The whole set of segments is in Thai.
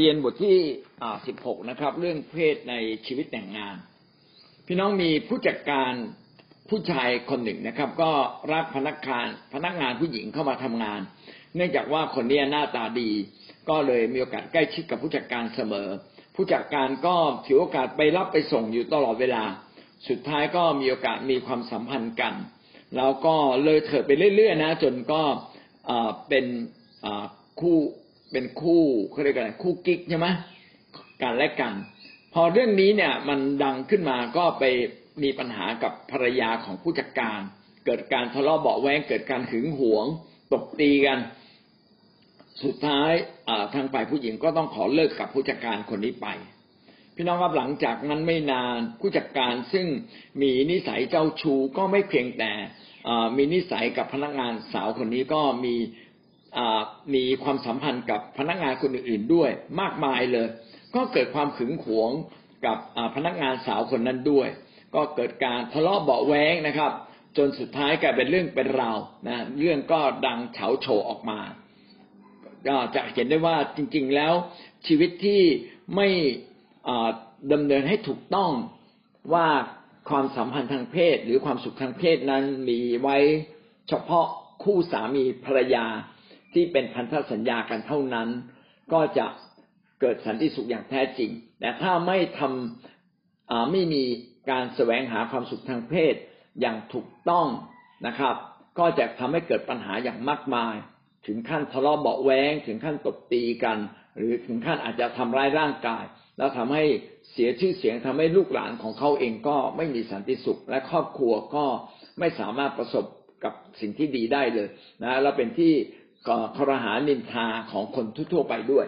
เรียนบทที่สิบหกนะครับ เรื่องเพศในชีวิตแต่งงาน พี่น้องมีผู้จัดการผู้ชายคนหนึ่งนะครับ ก็รักพนักงานพนักงานผู้หญิงเข้ามาทำงาน เนื่องจากว่าคนนี้หน้าตาดี ก็เลยมีโอกาสใกล้ชิดกับผู้จัดการเสมอ ผู้จัดการก็ถือโอกาสไปรับไปส่งอยู่ตลอดเวลา สุดท้ายก็มีโอกาสมีความสัมพันธ์กัน แล้วก็เลยเถิดไปเรื่อยๆนะ จนก็เป็นคู่ เป็นคู่เขาเรียกอะไรคู่กิ๊กใช่ไหมกันและกัน พอเรื่องนี้เนี่ยมันดังขึ้นมาก็ไปมีปัญหากับภรรยาของผู้จัดการ เกิดการทะเลาะเบาแวงเกิดการหึงหวงตบตีกัน สุดท้ายทางฝ่ายผู้หญิงก็ต้องขอเลิกกับผู้จัดการคนนี้ไป พี่น้องครับหลังจากนั้นไม่นานผู้จัดการซึ่งมีนิสัยเจ้าชู้ก็ไม่เพียงแต่มีนิสัยกับพนักงานสาวคนนี้ก็มี มีความสัมพันธ์กับพนักงานคนอื่นๆด้วยมากมายเลย ก็เกิดความขึงขวงกับพนักงานสาวคนนั้นด้วย ก็เกิดการทะเลาะเบาแว้งนะครับ จนสุดท้ายกลายเป็นเรื่องเป็นราวนะเรื่องก็ดังเฉาโชว์ออกมาก็จะเห็นได้ว่าจริง ๆแล้วชีวิตที่ไม่ดำเนินให้ถูกต้องว่าความสัมพันธ์ทางเพศ หรือความสุขทางเพศนั้นมีไว้เฉพาะคู่สามีภรรยา ที่เป็นพันธสัญญากันเท่านั้น ก็จะเกิดสันติสุขอย่างแท้จริง แต่ถ้าไม่ทำไม่มีการแสวงหาความสุขทางเพศอย่างถูกต้องนะครับ ก็จะทำให้เกิดปัญหาอย่างมากมาย ถึงขั้นทะเลาะเบาแวงถึงขั้นตบตีกัน หรือถึงขั้นอาจจะทำร้ายร่างกาย แล้วทำให้เสียชื่อเสียงทำให้ลูกหลานของเขาเองก็ไม่มีสันติสุข และครอบครัวก็ไม่สามารถประสบกับสิ่งที่ดีได้เลยนะแล้วเป็นที่ ก็ครหานินทาของคนทั่วไปด้วย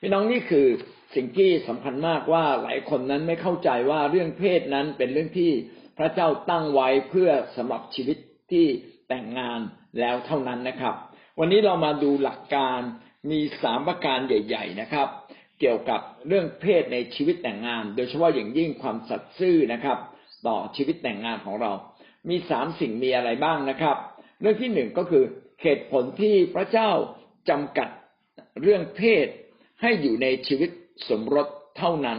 พี่น้องนี่คือสิ่งที่สำคัญมากว่าหลายคนนั้นไม่เข้าใจว่าเรื่องเพศนั้นเป็นเรื่องที่พระเจ้าตั้งไว้เพื่อสำหรับชีวิตที่แต่งงานแล้วเท่านั้นนะครับ วันนี้เรามาดูหลักการมีสามประการใหญ่ ๆ นะครับ เกี่ยวกับเรื่องเพศในชีวิตแต่งงาน โดยเฉพาะอย่างยิ่งความสัตย์ซื่อนะครับ ต่อชีวิตแต่งงานของเรา มีสามสิ่งมีอะไรบ้างนะครับ เรื่องที่หนึ่งก็คือ เหตุผลที่พระเจ้าจำกัดเรื่องเพศให้อยู่ในชีวิตสมรสเท่านั้น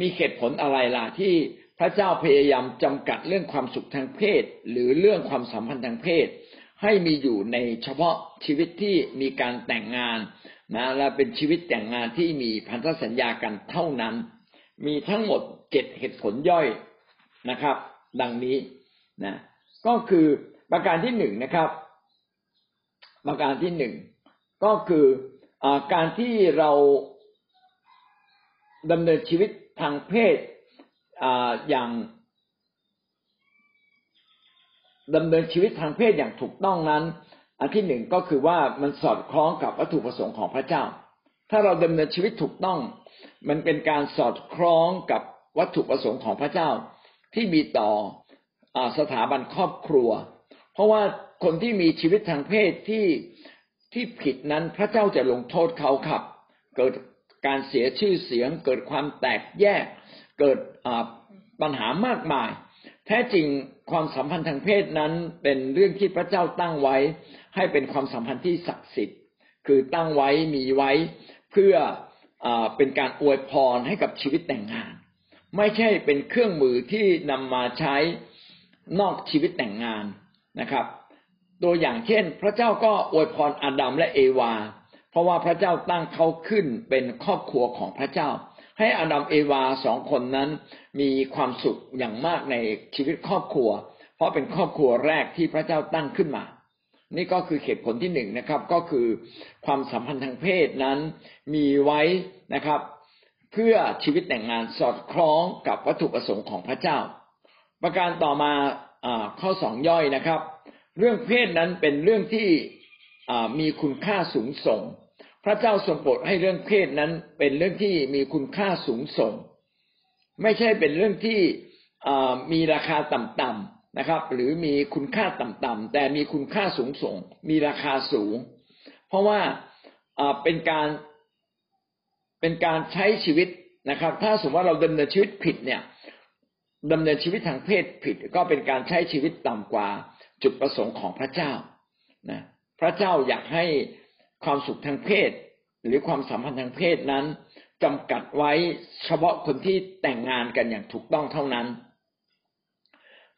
มีเหตุผลอะไรล่ะที่พระเจ้าพยายามจำกัดเรื่องความสุขทางเพศ หรือเรื่องความสัมพันธ์ทางเพศ ให้มีอยู่ในเฉพาะชีวิตที่มีการแต่งงานนะและเป็นชีวิตแต่งงานที่มีพันธสัญญากันเท่านั้น มีทั้งหมดเจ็ดเหตุผลย่อยนะครับ ดังนี้นะก็คือประการที่หนึ่งนะครับ ประการที่หนึ่งก็คืออการที่เราดำเนินชีวิตทางเพศออย่างดำเนินชีวิตทางเพศอย่างถูกต้องนั้น อันที่หนึ่งก็คือว่ามันสอดคล้องกับวัตถุประสงค์ของพระเจ้า ถ้าเราดำเนินชีวิตถูกต้อง มันเป็นการสอดคล้องกับวัตถุประสงค์ของพระเจ้า ที่มีต่ออสถาบันครอบครัว เพราะว่าคนที่มีชีวิตทางเพศที่ที่ผิดนั้นพระเจ้าจะลงโทษเขาครับ เกิดการเสียชื่อเสียง เกิดความแตกแยก เกิดปัญหามากมาย แท้จริงความสัมพันธ์ทางเพศนั้นเป็นเรื่องที่พระเจ้าตั้งไว้ ให้เป็นความสัมพันธ์ที่ศักดิ์สิทธิ์ คือตั้งไว้มีไว้เพื่ออเป็นการอวยพรให้กับชีวิตแต่งงาน ไม่ใช่เป็นเครื่องมือที่นำมาใช้นอกชีวิตแต่งงาน นะครับ ตัวอย่างเช่น พระเจ้าก็อวยพรอาดัมและเอวา เพราะว่าพระเจ้าตั้งเขาขึ้นเป็นครอบครัวของพระเจ้า ให้อาดัมเอวาสองคนนั้นมีความสุขอย่างมากในชีวิตครอบครัว เพราะเป็นครอบครัวแรกที่พระเจ้าตั้งขึ้นมา นี่ก็คือเหตุผลที่หนึ่งนะครับ ก็คือความสัมพันธ์ทางเพศนั้นมีไว้นะครับ เพื่อชีวิตแต่งงานสอดคล้องกับวัตถุประสงค์ของพระเจ้า ประการต่อมา ข้อสองย่อยนะครับ เรื่องเพศนั้นเป็นเรื่องที่มีคุณค่าสูงส่ง พระเจ้าทรงโปรดให้เรื่องเพศนั้นเป็นเรื่องที่มีคุณค่าสูงส่ง ไม่ใช่เป็นเรื่องที่มีราคาต่ำๆนะครับ หรือมีคุณค่าต่ำๆแต่มีคุณค่าสูงส่ง มีราคาสูง เพราะว่าเป็นการเป็นการใช้ชีวิตนะครับ ถ้าสมมติว่าเราดำเนินชีวิตผิดเนี่ย ดำเนินชีวิตทางเพศผิดก็เป็นการใช้ชีวิตต่ำกว่าจุดประสงค์ของพระเจ้านะพระเจ้าอยากให้ความสุขทางเพศ หรือความสัมพันธ์ทางเพศนั้นจำกัดไว้เฉพาะคนที่แต่งงานกันอย่างถูกต้องเท่านั้น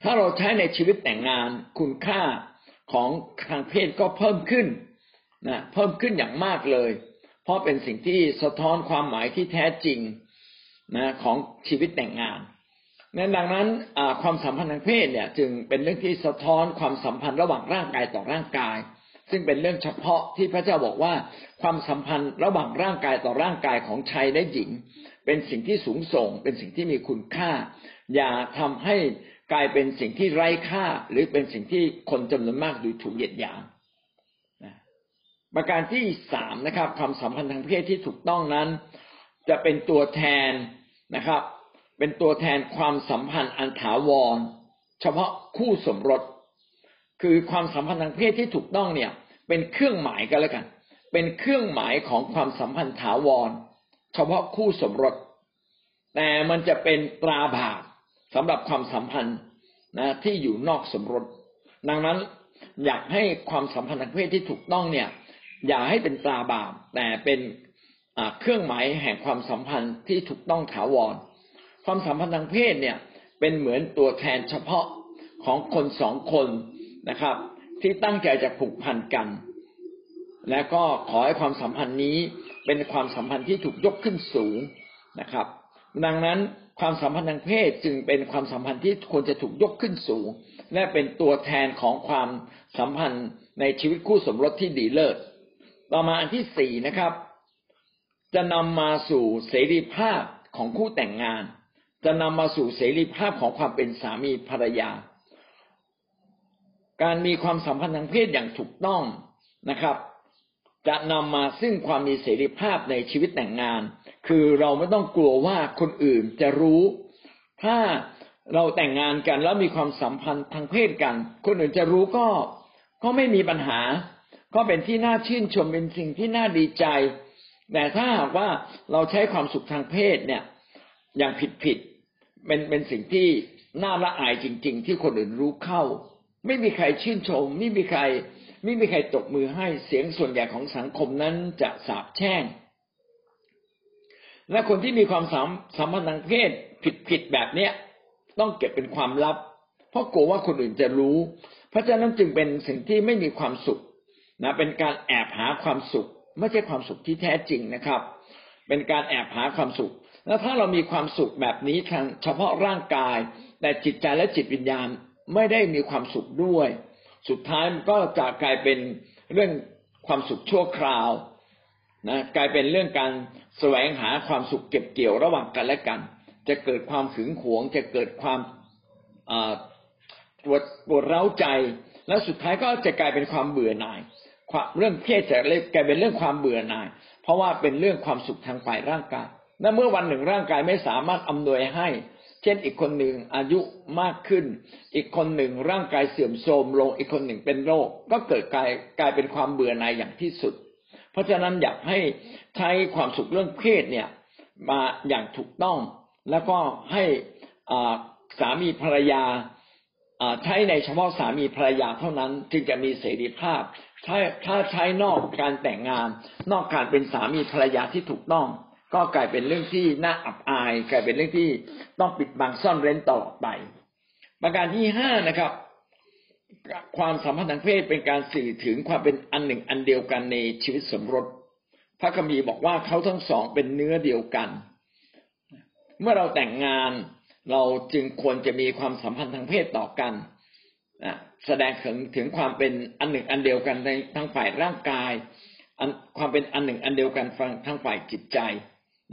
ถ้าเราใช้ในชีวิตแต่งงานคุณค่าของทางเพศก็เพิ่มขึ้นนะเพิ่มขึ้นอย่างมากเลย เพราะเป็นสิ่งที่สะท้อนความหมายที่แท้จริงนะของชีวิตแต่งงาน นั้นดังนั้นความสัมพันธ์ทางเพศเนี่ยจึงเป็นเรื่องที่สะท้อนความสัมพันธ์ระหว่างร่างกายต่อร่างกาย ซึ่งเป็นเรื่องเฉพาะที่พระเจ้าบอกว่าความสัมพันธ์ระหว่างร่างกายต่อร่างกายของชายและหญิง เป็นสิ่งที่สูงส่ง เป็นสิ่งที่มีคุณค่า อย่าทำให้กลายเป็นสิ่งที่ไร้ค่า หรือเป็นสิ่งที่คนจำนวนมากดูถูกเหยียดหยามประการที่สามนะครับ ความสัมพันธ์ทางเพศที่ถูกต้องนั้น จะเป็นตัวแทนนะครับ เป็นตัวแทนความสัมพันธ์อันถาวร เฉพาะคู่สมรส คือความสัมพันธ์ทางเพศที่ถูกต้องเนี่ย เป็นเครื่องหมายกันแล้วกัน เป็นเครื่องหมายของความสัมพันธ์ถาวร เฉพาะคู่สมรส แต่มันจะเป็นตราบาปสำหรับความสัมพันธ์นะที่อยู่นอกสมรส ดังนั้นอยากให้ความสัมพันธ์ทางเพศที่ถูกต้องเนี่ย อย่าให้เป็นตราบาปแต่เป็นเครื่องหมายแห่งความสัมพันธ์ที่ถูกต้องถาวร ความสัมพันธ์ทางเพศเนี่ยเป็นเหมือนตัวแทนเฉพาะของคนสองคนนะครับ ที่ตั้งใจจะผูกพันกัน และก็ขอให้ความสัมพันธ์นี้เป็นความสัมพันธ์ที่ถูกยกขึ้นสูงนะครับ ดังนั้นความสัมพันธ์ทางเพศจึงเป็นความสัมพันธ์ที่ควรจะถูกยกขึ้นสูง และเป็นตัวแทนของความสัมพันธ์ในชีวิตคู่สมรสที่ดีเลิศต่อมาอันที่สี่นะครับ จะนำมาสู่เสรีภาพของคู่แต่งงาน จะนำมาสู่เสรีภาพของความเป็นสามีภรรยา การมีความสัมพันธ์ทางเพศอย่างถูกต้องนะครับ จะนำมาซึ่งความมีเสรีภาพในชีวิตแต่งงาน คือเราไม่ต้องกลัวว่าคนอื่นจะรู้ ถ้าเราแต่งงานกันแล้วมีความสัมพันธ์ทางเพศกัน คนอื่นจะรู้ก็ก็ไม่มีปัญหา ก็เป็นที่น่าชื่นชมเป็นสิ่งที่น่าดีใจ แต่ถ้าหากว่าเราใช้ความสุขทางเพศเนี่ย อย่างผิดผิดเป็นเป็นสิ่งที่น่าละอายจริง ๆ ที่คนอื่นรู้เข้า ไม่มีใครชื่นชม ไม่มีใคร ไม่มีใครตบมือให้เสียงส่วนใหญ่ของสังคมนั้นจะสาบแช่ง และคนที่มีความสัมสัมพันธ์ทางเพศผิดๆแบบเนี้ยต้องเก็บเป็นความลับ เพราะกลัวว่าคนอื่นจะรู้ เพราะฉะนั้นจึงเป็นสิ่งที่ไม่มีความสุขนะเป็นการแอบหาความสุข ไม่ใช่ความสุขที่แท้จริงนะครับ เป็นการแอบหาความสุข แล้วถ้าเรามีความสุขแบบนี้ทางเฉพาะร่างกาย แต่จิตใจและจิตวิญญาณไม่ได้มีความสุขด้วย สุดท้ายมันก็จะกลายเป็นเรื่องความสุขชั่วคราวนะกลายเป็นเรื่องการแสวงหาความสุขเก็บเกี่ยวระหว่างกันและกัน จะเกิดความขึงหวง จะเกิดความปวดปวดเร้าใจ แล้วสุดท้ายก็จะกลายเป็นความเบื่อหน่ายเรื่องเพศจะกลายเป็นเรื่องความเบื่อหน่าย เพราะว่าเป็นเรื่องความสุขทางฝ่ายร่างกาย และเมื่อวันหนึ่งร่างกายไม่สามารถอำนวยให้ เช่นอีกคนหนึ่งอายุมากขึ้น อีกคนหนึ่งร่างกายเสื่อมโทรมลง อีกคนหนึ่งเป็นโรค ก็เกิดกลายกลายเป็นความเบื่อหน่ายอย่างที่สุด เพราะฉะนั้นอยากให้ใช้ความสุขเรื่องเพศเนี่ยมาอย่างถูกต้อง แล้วก็ให้สามีภรรยาใช้ในเฉพาะสามีภรรยาเท่านั้นจึงจะมีเสรีภาพ ถ้าถ้าใช้นอกการแต่งงาน นอกการเป็นสามีภรรยาที่ถูกต้อง ก็กลายเป็นเรื่องที่น่าอับอาย กลายเป็นเรื่องที่ต้องปิดบังซ่อนเร้นตลอดไป ประการที่ห้านะครับ ความสัมพันธ์ทางเพศเป็นการสื่อถึงความเป็นอันหนึ่งอันเดียวกันในชีวิตสมรส พระคัมภีร์บอกว่าเขาทั้งสองเป็นเนื้อเดียวกัน เมื่อเราแต่งงานเราจึงควรจะมีความสัมพันธ์ทางเพศต่อกันแสดงถึงถึงความเป็นอันหนึ่งอันเดียวกันในทางฝ่ายร่างกายความเป็นอันหนึ่งอันเดียวกันฟังทางฝ่ายจิตใจ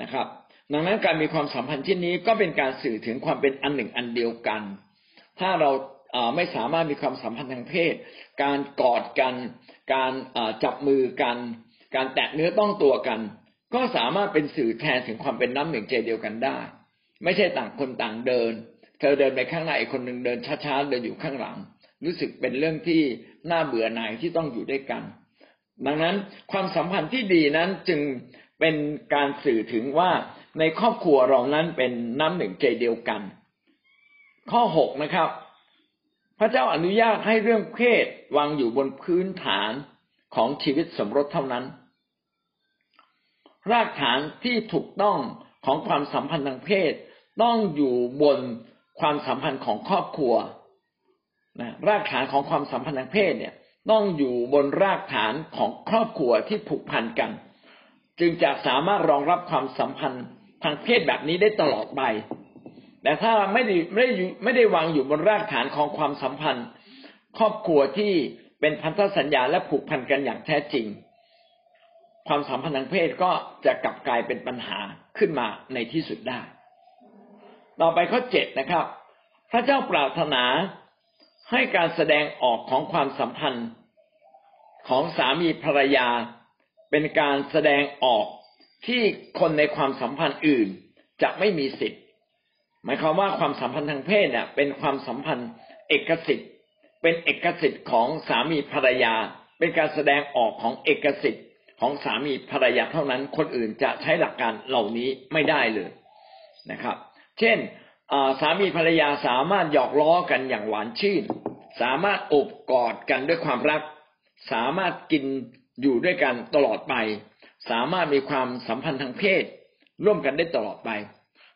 นะครับ ดังนั้นการมีความสัมพันธ์ที่นี้ก็เป็นการสื่อถึงความเป็นอันหนึ่งอันเดียวกัน ถ้าเราไม่สามารถมีความสัมพันธ์ทางเพศ การกอดกัน การจับมือกัน การแตะเนื้อต้องตัวกัน ก็สามารถเป็นสื่อแทนถึงความเป็นน้ำหนึ่งใจเดียวกันได้ ไม่ใช่ต่างคนต่างเดิน เธอเดินไปข้างหน้าอีกคนหนึ่งเดินช้าๆเดินอยู่ข้างหลัง รู้สึกเป็นเรื่องที่น่าเบื่อหน่ายที่ต้องอยู่ด้วยกัน ดังนั้นความสัมพันธ์ที่ดีนั้นจึง เป็นการสื่อถึงว่าในครอบครัวเรานั้นเป็นน้ำหนึ่งใจเดียวกัน ข้อหกนะครับ พระเจ้าอนุญาตให้เรื่องเพศวางอยู่บนพื้นฐานของชีวิตสมรสเท่านั้น รากฐานที่ถูกต้องของความสัมพันธ์ทางเพศ ต้องอยู่บนความสัมพันธ์ของครอบครัวนะรากฐานของความสัมพันธ์ทางเพศเนี่ย ต้องอยู่บนรากฐานของครอบครัวที่ผูกพันกัน จึงจะสามารถรองรับความสัมพันธ์ทางเพศแบบนี้ได้ตลอดไป แต่ถ้าไม่ได้ไม่ได้ไม่ได้วางอยู่บนรากฐานของความสัมพันธ์ ครอบครัวที่เป็นพันธสัญญาและผูกพันกันอย่างแท้จริง ความสัมพันธ์ทางเพศก็จะกลับกลายเป็นปัญหาขึ้นมาในที่สุดได้ ต่อไปข้อเจ็ดนะครับ พระเจ้าปรารถนาให้การแสดงออกของความสัมพันธ์ของสามีภรรยา เป็นการแสดงออกที่คนในความสัมพันธ์อื่นจะไม่มีสิทธิ์ หมายความว่าความสัมพันธ์ทางเพศเนี่ยเป็นความสัมพันธ์เอกสิทธิ์ เป็นเอกสิทธิ์ของสามีภรรยา เป็นการแสดงออกของเอกสิทธิ์ของสามีภรรยาเท่านั้น คนอื่นจะใช้หลักการเหล่านี้ไม่ได้เลยนะครับ เช่นสามีภรรยาสามารถหยอกล้อกันอย่างหวานชื่น สามารถอบกอดกันด้วยความรัก สามารถกิน อยู่ด้วยกันตลอดไป สามารถมีความสัมพันธ์ทางเพศ ร่วมกันได้ตลอดไป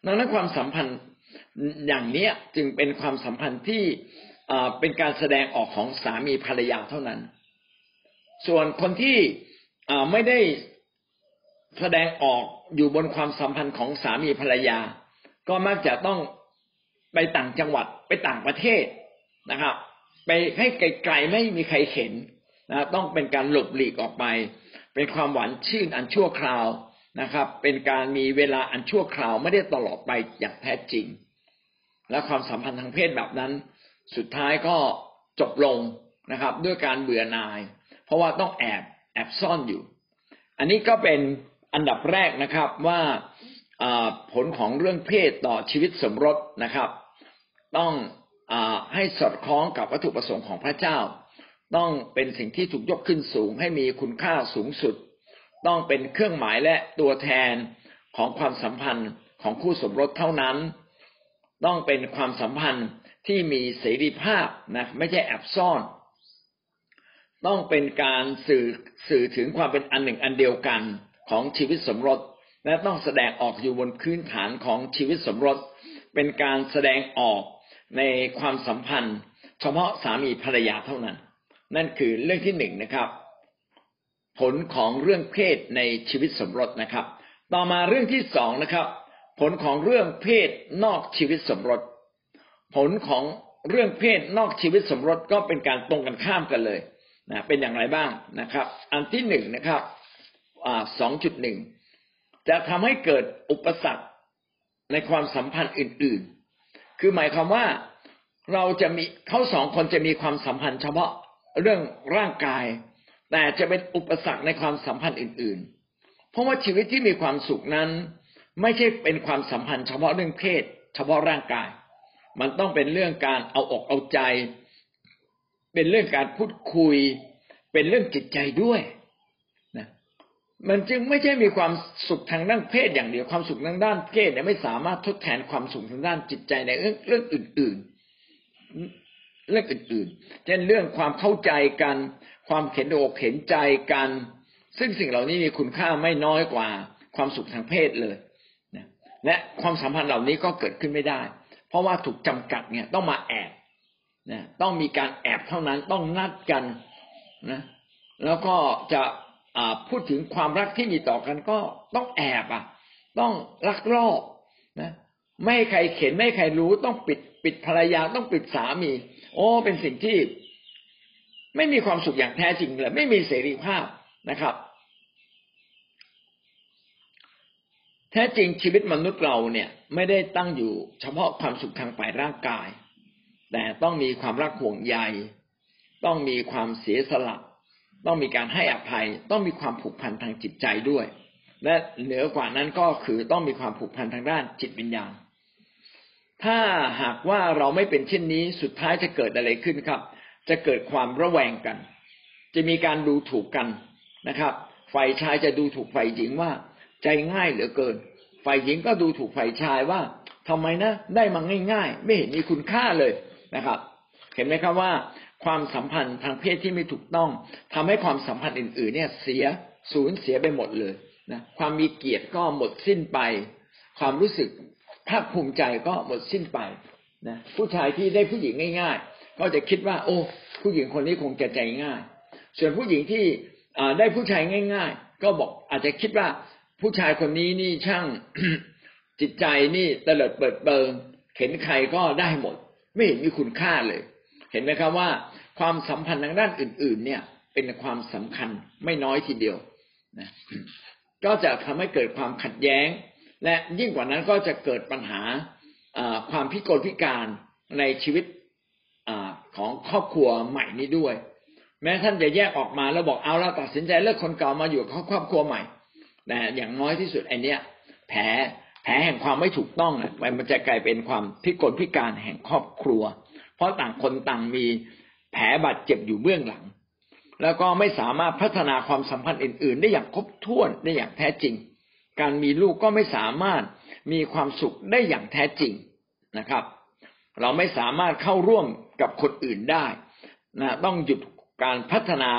ดังนั้นความสัมพันธ์อย่างนี้จึงเป็นความสัมพันธ์ที่เป็นการแสดงออกของสามีภรรยาเท่านั้น ส่วนคนที่ไม่ได้แสดงออกอยู่บนความสัมพันธ์ของสามีภรรยา ก็มักจะต้องไปต่างจังหวัดไปต่างประเทศนะครับ ไปให้ไกลๆไม่มีใครเห็น นะต้องเป็นการหลบหลีกออกไป เป็นความหวานชื่นอันชั่วคราวนะครับ เป็นการมีเวลาอันชั่วคราวไม่ได้ตลอดไปอย่างแท้จริง และความสัมพันธ์ทางเพศแบบนั้น สุดท้ายก็จบลงนะครับ ด้วยการเบื่อหน่าย เพราะว่าต้องแอบแอบซ่อนอยู่ อันนี้ก็เป็นอันดับแรกนะครับว่าผลของเรื่องเพศต่อชีวิตสมรสนะครับ ต้องอให้สอดคล้องกับวัตถุประสงค์ของพระเจ้า ต้องเป็นสิ่งที่ถูกยกขึ้นสูงให้มีคุณค่าสูงสุด ต้องเป็นเครื่องหมายและตัวแทนของความสัมพันธ์ของคู่สมรสเท่านั้น ต้องเป็นความสัมพันธ์ที่มีเสรีภาพนะไม่ใช่แอบซ่อน ต้องเป็นการสื่อสื่อถึงความเป็นอันหนึ่งอันเดียวกันของชีวิตสมรส และต้องแสดงออกอยู่บนพื้นฐานของชีวิตสมรส เป็นการแสดงออกในความสัมพันธ์ เฉพาะสามีภรรยาเท่านั้น นั่นคือเรื่องที่หนึ่งนะครับ ผลของเรื่องเพศในชีวิตสมรสนะครับ ต่อมาเรื่องที่สองนะครับ ผลของเรื่องเพศนอกชีวิตสมรส ผลของเรื่องเพศนอกชีวิตสมรสก็เป็นการตรงกันข้ามกันเลยนะเป็นอย่างไรบ้างนะครับ อันที่หนึ่งนะครับสองจุดหนึ่งจะทำให้เกิดอุปสรรคในความสัมพันธ์อื่น ๆ คือหมายความว่าเราจะมีเขาสองคนจะมีความสัมพันธ์เฉพาะ เรื่องร่างกาย แต่จะเป็นอุปสรรคในความสัมพันธ์อื่น ๆ เพราะว่าชีวิตที่มีความสุขนั้น ไม่ใช่เป็นความสัมพันธ์เฉพาะเรื่องเพศ เฉพาะร่างกาย มันต้องเป็นเรื่องการเอาอกเอาใจ เป็นเรื่องการพูดคุย เป็นเรื่องจิตใจด้วยนะมันจึงไม่ใช่มีความสุขทางด้านเพศอย่างเดียวความสุขทางด้านเพศเนี่ยไม่สามารถทดแทนความสุขทางด้านจิตใจในเรื่องเรื่องอื่น ๆ เรื่องอื่นๆ เช่นเรื่องความเข้าใจกัน ความเข็นอกเข็นใจกัน ซึ่งสิ่งเหล่านี้มีคุณค่าไม่น้อยกว่าความสุขทางเพศเลยและความสัมพันธ์เหล่านี้ก็เกิดขึ้นไม่ได้ เพราะว่าถูกจำกัดเนี่ยต้องมาแอบนะต้องมีการแอบเท่านั้นต้องนัดกันนะแล้วก็จะพูดถึงความรักที่มีต่อกันก็ต้องแอบอะ ต้องลักลอบนะ ไม่ให้ใครเข็นไม่ให้ใครรู้ต้องปิดปิดภรรยาต้องปิดสามี โอ้เป็นสิ่งที่ไม่มีความสุขอย่างแท้จริงเลยไม่มีเสรีภาพนะครับ แท้จริงชีวิตมนุษย์เราเนี่ย ไม่ได้ตั้งอยู่เฉพาะความสุขทางฝ่ายร่างกาย แต่ต้องมีความรักห่วงใย ต้องมีความเสียสละ ต้องมีการให้อภัย ต้องมีความผูกพันทางจิตใจด้วย และเหนือกว่านั้นก็คือต้องมีความผูกพันทางด้านจิตวิญญาณ ถ้าหากว่าเราไม่เป็นเช่นนี้สุดท้ายจะเกิดอะไรขึ้นครับ จะเกิดความระแวงกัน จะมีการดูถูกกันนะครับ ฝ่ายชายจะดูถูกฝ่ายหญิงว่า ใจง่ายเหลือเกิน ฝ่ายหญิงก็ดูถูกฝ่ายชายว่าทำไมนะ ได้มาง่าย ๆ ไม่เห็นมีคุณค่าเลยนะครับ เห็นไหมครับว่า ความสัมพันธ์ทางเพศที่ไม่ถูกต้องทำให้ความสัมพันธ์อื่น ๆ เนี่ยเสียสูญเสียไปหมดเลยนะความมีเกียรติก็หมดสิ้นไป ความรู้สึก ภาคภูมิใจก็หมดสิ้นไปนะผู้ชายที่ได้ผู้หญิงง่าย ๆ ก็จะคิดว่า โอ้ ผู้หญิงคนนี้คงจะใจง่าย ส่วนผู้หญิงที่ได้ผู้ชายง่าย ๆ ก็บอกอาจจะคิดว่าผู้ชายคนนี้นี่ช่างจิตใจนี่เตลิดเปิดเปิงเห็นใครก็ได้หมด ไม่เห็นมีคุณค่าเลย เห็นไหมครับว่า ความสัมพันธ์ทางด้านอื่น ๆ เนี่ย เป็นความสำคัญไม่น้อยทีเดียวนะก็จะทำให้เกิดความขัดแย้ง และยิ่งกว่านั้นก็จะเกิดปัญหาความพิกลพิการในชีวิตอของครอบครัวใหม่นี้ด้วย แม้ท่านจะแยกออกมาแล้วบอกเอาเราตัดสินใจเลิกคนเก่ามาอยู่กับครอบครัวใหม่แต่อย่างน้อยที่สุดไอเนี้ยแผลแผลแห่งความไม่ถูกต้องอะมันจะกลายเป็นความพิกลพิการแห่งครอบครัว เพราะต่างคนต่างมีแผลบาดเจ็บอยู่เบื้องหลัง แล้วก็ไม่สามารถพัฒนาความสัมพันธ์อื่น ๆ ได้อย่างครบถ้วนได้อย่างแท้จริง การมีลูกก็ไม่สามารถมีความสุขได้อย่างแท้จริงนะครับ เราไม่สามารถเข้าร่วมกับคนอื่นได้นะต้องหยุดการพัฒนา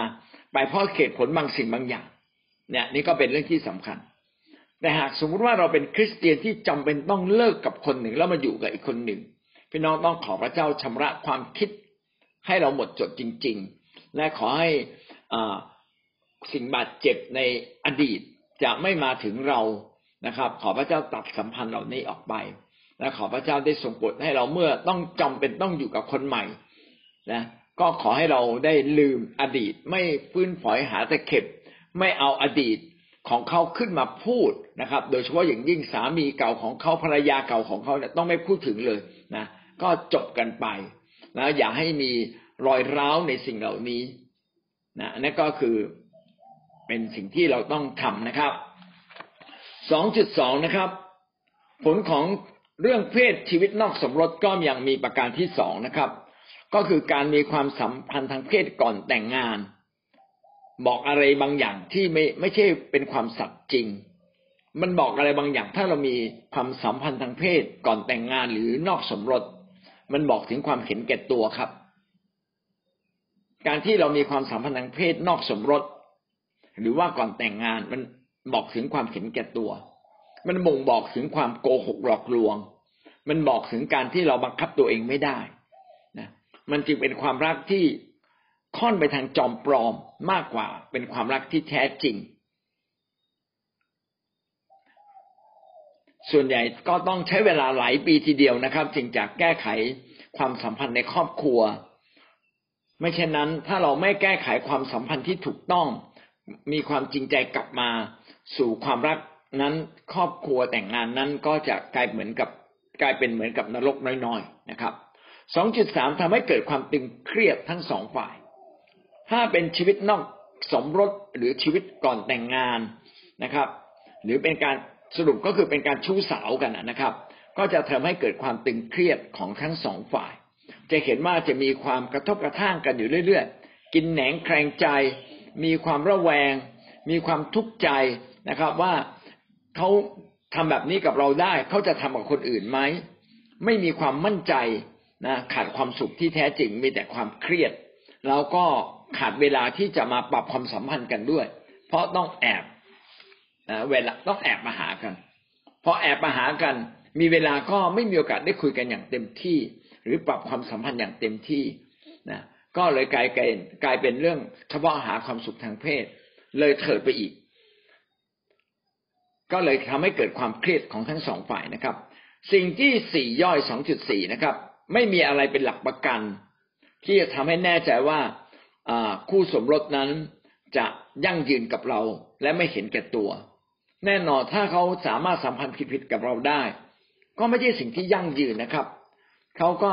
ไปเพราะเหตุผลบางสิ่งบางอย่าง เนี่ย นี่ก็เป็นเรื่องที่สำคัญ แต่หากสมมุติว่าเราเป็นคริสเตียนที่จำเป็นต้องเลิกกับคนหนึ่งแล้วมาอยู่กับอีกคนหนึ่ง พี่น้องต้องขอพระเจ้าชำระความคิด ให้เราหมดจดจริง ๆ และขอให้สิ่งบาดเจ็บในอดีต จะไม่มาถึงเรานะครับ ขอพระเจ้าตัดสัมพันธ์เหล่านี้ออกไปและขอพระเจ้าได้ทรงโปรดให้เราเมื่อต้องจำเป็นต้องอยู่กับคนใหม่นะก็ขอให้เราได้ลืมอดีต ไม่ฟื้นฝอยหาแต่เข็บ ไม่เอาอดีตของเขาขึ้นมาพูดนะครับ โดยเฉพาะอย่างยิ่งสามีเก่าของเขาภรรยาเก่าของเขาเนี่ยต้องไม่พูดถึงเลยนะก็จบกันไปนะอย่าให้มีรอยร้าวในสิ่งเหล่านี้นะนั่นก็คือ เป็นสิ่งที่เราต้องทำนะครับสองจุดสองนะครับ ผลของเรื่องเพศชีวิตนอกสมรสก็ยังมีประการที่สองนะครับ ก็คือการมีความสัมพันธ์ทางเพศก่อนแต่งงาน บอกอะไรบางอย่างที่ไม่ไม่ใช่เป็นความสัตย์จริง มันบอกอะไรบางอย่าง ถ้าเรามีความสัมพันธ์ทางเพศก่อนแต่งงานหรือนอกสมรส มันบอกถึงความเห็นแก่ตัวครับ การที่เรามีความสัมพันธ์ทางเพศนอกสมรส หรือว่าก่อนแต่งงานมันบอกถึงความเห็นแก่ตัว มันบ่งบอกถึงความโกหกหลอกลวง มันบอกถึงการที่เราบังคับตัวเองไม่ได้นะมันจึงเป็นความรักที่ค่อนไปทางจอมปลอมมากกว่าเป็นความรักที่แท้จริง ส่วนใหญ่ก็ต้องใช้เวลาหลายปีทีเดียวนะครับ จึงจะแก้ไขความสัมพันธ์ในครอบครัว ไม่เช่นนั้น ถ้าเราไม่แก้ไขความสัมพันธ์ที่ถูกต้อง มีความจริงใจกลับมาสู่ความรักนั้นครอบครัวแต่งงานนั้นก็จะกลายเหมือนกับกลายเป็นเหมือนกับนรกน้อยๆนะครับ 2.3ทำให้เกิดความตึงเครียดทั้งสองฝ่าย ถ้าเป็นชีวิตนอกสมรสหรือชีวิตก่อนแต่งงานนะครับ หรือเป็นการสรุปก็คือเป็นการชู้สาวกันนะครับ ก็จะทำให้เกิดความตึงเครียดของทั้งสองฝ่าย จะเห็นว่าจะมีความกระทบกระทั่งกันอยู่เรื่อย ๆ กินแหนงแครงใจ มีความระแวง มีความทุกข์ใจนะครับ ว่าเขาทำแบบนี้กับเราได้เขาจะทำกับคนอื่นไหมไม่มีความมั่นใจนะขาดความสุขที่แท้จริงมีแต่ความเครียด แล้วก็ขาดเวลาที่จะมาปรับความสัมพันธ์กันด้วย เพราะต้องแอบเวลาต้องแอบมาหากันพอแอบมาหากัน มีเวลาก็ไม่มีโอกาสได้คุยกันอย่างเต็มที่ หรือปรับความสัมพันธ์อย่างเต็มที่นะ ก็เลยกลายเป็นกลายเป็นเรื่องเฉพาะหาความสุขทางเพศ เลยเถิดไปอีก ก็เลยทำให้เกิดความเครียดของทั้งสองฝ่ายนะครับ สิ่งที่สี่ย่อยสองจุดสี่นะครับ ไม่มีอะไรเป็นหลักประกัน ที่จะทำให้แน่ใจว่าคู่สมรสนั้นจะยั่งยืนกับเราและไม่เห็นแก่ตัว แน่นอนถ้าเขาสามารถสัมพันธ์ผิดๆกับเราได้ ก็ไม่ใช่สิ่งที่ยั่งยืนนะครับ เขาก็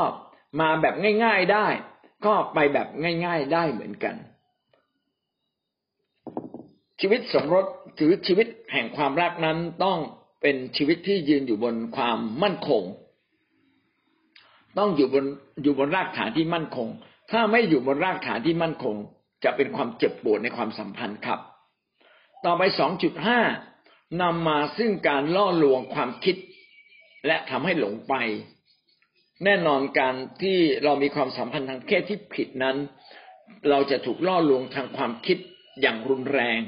มาแบบง่าย ๆได้ ก็ไปแบบง่าย ๆได้เหมือนกัน ชีวิตสมรสหรือชีวิตแห่งความรักนั้นต้องเป็นชีวิตที่ยืนอยู่บนความมั่นคง ต้องอยู่บนอยู่บนรากฐานที่มั่นคง ถ้าไม่อยู่บนรากฐานที่มั่นคง จะเป็นความเจ็บปวดในความสัมพันธ์ครับ ต่อไปสองจุดห้านำมาซึ่งการล่อลวงความคิด และทำให้หลงไป แน่นอนการที่เรามีความสัมพันธ์ทางเพศที่ผิดนั้น เราจะถูกล่อลวงทางความคิดอย่างรุนแรง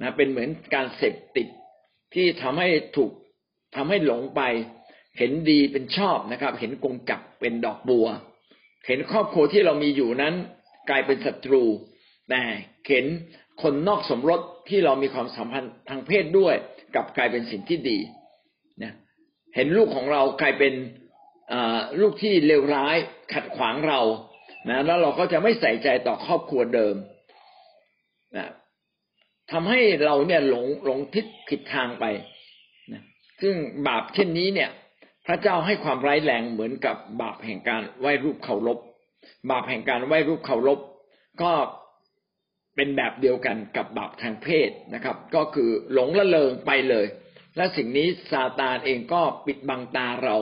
นะเป็นเหมือนการเสพติดที่ทำให้ถูกทำให้หลงไป เห็นดีเป็นชอบนะครับ เห็นกงจักเป็นดอกบัว เห็นครอบครัวที่เรามีอยู่นั้น กลายเป็นศัตรู แต่เห็นคนนอกสมรสที่เรามีความสัมพันธ์ทางเพศด้วยกลับกลายเป็นสิ่งที่ดีนะเห็นลูกของเรากลายเป็น ลูกที่เลวร้ายขัดขวางเรานะแล้วเราก็จะไม่ใส่ใจต่อครอบครัวเดิมนะทำให้เราเนี่ยหลงหลงทิศผิดทางไปนะซึ่งบาปเช่นนี้เนี่ย พระเจ้าให้ความร้ายแรงเหมือนกับบาปแห่งการไหว้รูปเคารพบาปแห่งการไหว้รูปเคารพก็เป็นแบบเดียวกันกับบาปทางเพศนะครับ ก็คือหลงละเลงไปเลย และสิ่งนี้ซาตานเองก็ปิดบังตาเรา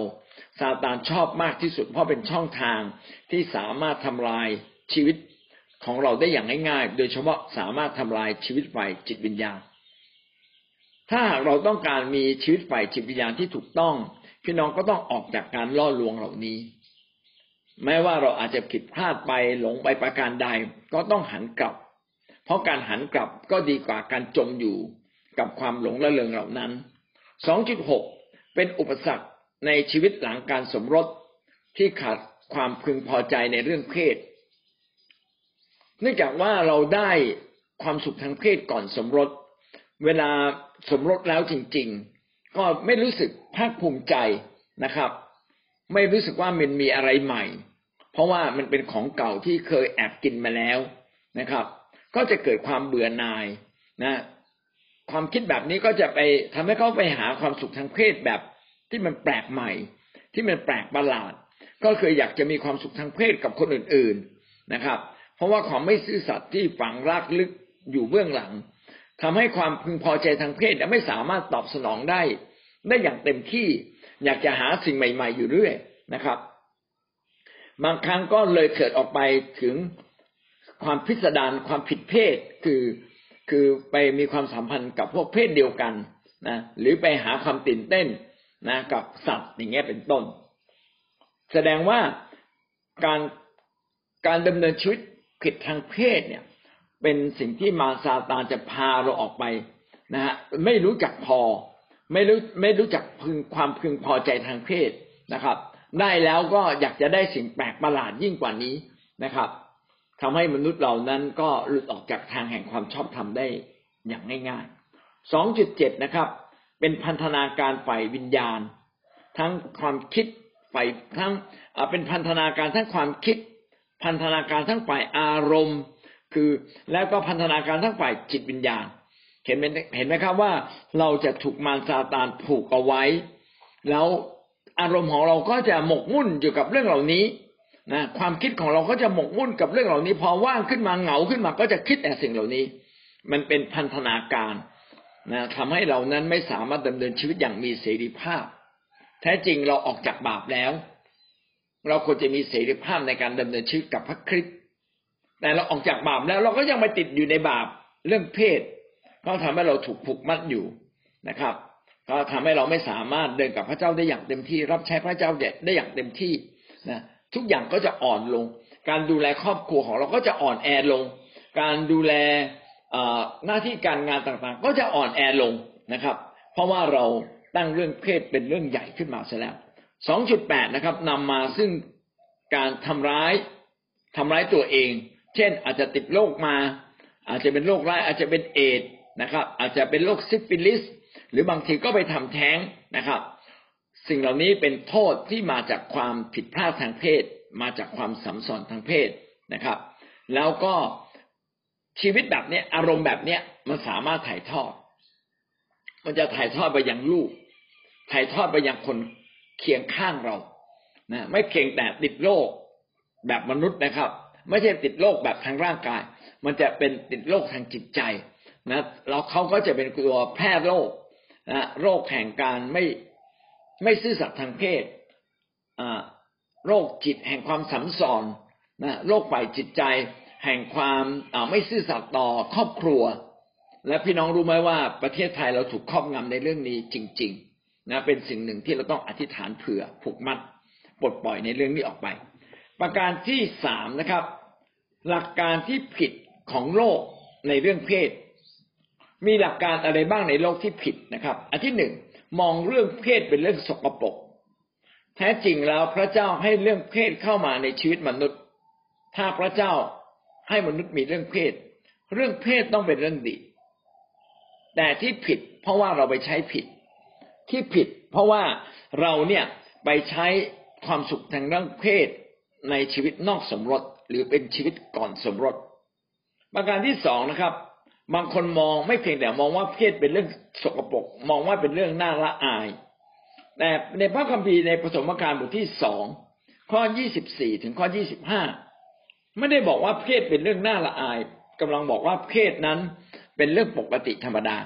ซาตานชอบมากที่สุด เพราะเป็นช่องทางที่สามารถทำลายชีวิตของเราได้อย่างง่ายๆ โดยเฉพาะสามารถทำลายชีวิตฝ่ายจิตวิญญาณ ถ้าเราต้องการมีชีวิตฝ่ายจิตวิญญาณที่ถูกต้อง พี่น้องก็ต้องออกจากการล่อลวงเหล่านี้ แม้ว่าเราอาจจะผิดพลาดไปหลงไปประการใดก็ต้องหันกลับ เพราะการหันกลับก็ดีกว่าการจมอยู่กับความหลงละเลงเหล่านั้น 2.6 เป็นอุปสรรค ในชีวิตหลังการสมรสที่ขาดความพึงพอใจในเรื่องเพศ เนื่องจากว่าเราได้ความสุขทางเพศก่อนสมรส เวลาสมรสแล้วจริง ๆ ก็ไม่รู้สึกภาคภูมิใจนะครับ ไม่รู้สึกว่ามันมีอะไรใหม่ เพราะว่ามันเป็นของเก่าที่เคยแอบกินมาแล้วนะครับ ก็จะเกิดความเบื่อหน่ายนะ ความคิดแบบนี้ก็จะไปทำให้เขาไปหาความสุขทางเพศแบบ ที่มันแปลกใหม่ ที่มันแปลกประหลาด ก็คืออยากจะมีความสุขทางเพศกับคนอื่น ๆนะครับ เพราะว่าความไม่ซื่อสัตย์ที่ฝังรากลึกอยู่เบื้องหลังทำให้ความพึงพอใจทางเพศไม่สามารถตอบสนองได้ ได้อย่างเต็มที่ อยากจะหาสิ่งใหม่ ๆ อยู่เรื่อยนะครับ บางครั้งก็เลยเกิดออกไปถึงความพิสดารความผิดเพศคือคือไปมีความสัมพันธ์กับพวกเพศเดียวกันนะหรือไปหาความตื่นเต้น นะกับสัตว์อย่างเงี้ยเป็นต้น แสดงว่าการการดำเนินชีวิตผิดทางเพศเนี่ย เป็นสิ่งที่มาซาตานจะพาเราออกไปนะฮะไม่รู้จักพอ ไม่รู้ไม่รู้จักพึงความพึงพอใจทางเพศนะครับ ได้แล้วก็อยากจะได้สิ่งแปลกประหลาดยิ่งกว่านี้นะครับทำให้มนุษย์เหล่านั้นก็หลุดออกจากทางแห่งความชอบธรรมได้อย่างง่ายๆ 2.7 นะครับ เป็นพันธนาการฝ่ายวิญญาณ ทั้งความคิดฝ่ายทั้งเป็นพันธนาการทั้งความคิด พันธนาการทั้งฝ่ายอารมณ์ คือแล้วก็พันธนาการทั้งฝ่ายจิตวิญญาณ เห็นไหมเห็นไหมครับว่าเราจะถูกมารซาตานผูกเอาไว้ แล้วอารมณ์ของเราก็จะหมกมุ่นอยู่กับเรื่องเหล่านี้นะความคิดของเราก็จะหมกมุ่นกับเรื่องเหล่านี้ พอว่างขึ้นมาเหงาขึ้นมาก็จะคิดแต่สิ่งเหล่านี้ มันเป็นพันธนาการ นะทำให้เรานั้นไม่สามารถดำเนินชีวิตอย่างมีเสรีภาพ แท้จริงเราออกจากบาปแล้ว เราควรจะมีเสรีภาพในการดำเนินชีวิตกับพระคริสต์แต่เราออกจากบาปแล้วเราก็ยังไปติดอยู่ในบาปเรื่องเพศ ก็ทำให้เราถูกผูกมัดอยู่นะครับ ก็ทำให้เราไม่สามารถเดินกับพระเจ้าได้อย่างเต็มที่ รับใช้พระเจ้าได้อย่างเต็มที่นะทุกอย่างก็จะอ่อนลง การดูแลครอบครัวของเราก็จะอ่อนแอลง การดูแล หน้าที่การงานต่างๆ ก็จะอ่อนแอลงนะครับ เพราะว่าเราตั้งเรื่องเพศเป็นเรื่องใหญ่ขึ้นมาเสียแล้ว 2.8 นะครับนำมาซึ่งการทำร้ายทำร้ายตัวเอง เช่น อาจจะติดโรคมา อาจจะเป็นโรคร้าย อาจจะเป็นเอดส์นะครับ อาจจะเป็นโรคซิฟิลิส หรือบางทีก็ไปทำแท้งนะครับ สิ่งเหล่านี้เป็นโทษที่มาจากความผิดพลาดทางเพศ มาจากความสัมสอนทางเพศนะครับ แล้วก็ ชีวิตแบบเนี้ยอารมณ์แบบเนี้ยมันสามารถถ่ายทอด มันจะถ่ายทอดไปยังลูก ถ่ายทอดไปยังคนเคียงข้างเรานะไม่เพียงแต่ติดโรคแบบมนุษย์นะครับ ไม่ใช่ติดโรคแบบทางร่างกาย มันจะเป็นติดโรคทางจิตใจนะเราเขาก็จะเป็นตัวแพร่โรคนะโรคแห่งการไม่ไม่ซื่อสัตย์ทางเพศอ่าโรคจิตแห่งความสัมสอนนะโรคฝ่ายจิตใจ แห่งความไม่ซื่อสัตย์ต่อครอบครัว และพี่น้องรู้ไหมว่าประเทศไทยเราถูกครอบงำในเรื่องนี้จริง ๆ นะเป็นสิ่งหนึ่งที่เราต้องอธิษฐานเผื่อผูกมัดปลดปล่อยในเรื่องนี้ออกไป ประการที่สามนะครับ หลักการที่ผิดของโลกในเรื่องเพศ มีหลักการอะไรบ้างในโลกที่ผิดนะครับ อันที่หนึ่งมองเรื่องเพศเป็นเรื่องสกปรกแท้จริงแล้วพระเจ้าให้เรื่องเพศเข้ามาในชีวิตมนุษย์ ถ้าพระเจ้า ให้มนุษย์มีเรื่องเพศ เรื่องเพศต้องเป็นเรื่องดี แต่ที่ผิด เพราะว่าเราไปใช้ผิด ที่ผิด เพราะว่าเราเนี่ยไปใช้ความสุขทางเรื่องเพศในชีวิตนอกสมรสหรือเป็นชีวิตก่อนสมรสประการที่สองนะครับ บางคนมองไม่เพียงแต่มองว่าเพศเป็นเรื่องสกปรกมองว่าเป็นเรื่องน่าละอาย แต่ในพระคัมภีร์ในประสมการบทที่สองข้อยี่สิบสี่ถึงข้อยี่สิบห้า ไม่ได้บอกว่าเพศเป็นเรื่องน่าละอายกำลังบอกว่าเพศนั้นเป็นเรื่องปกติธรรมดา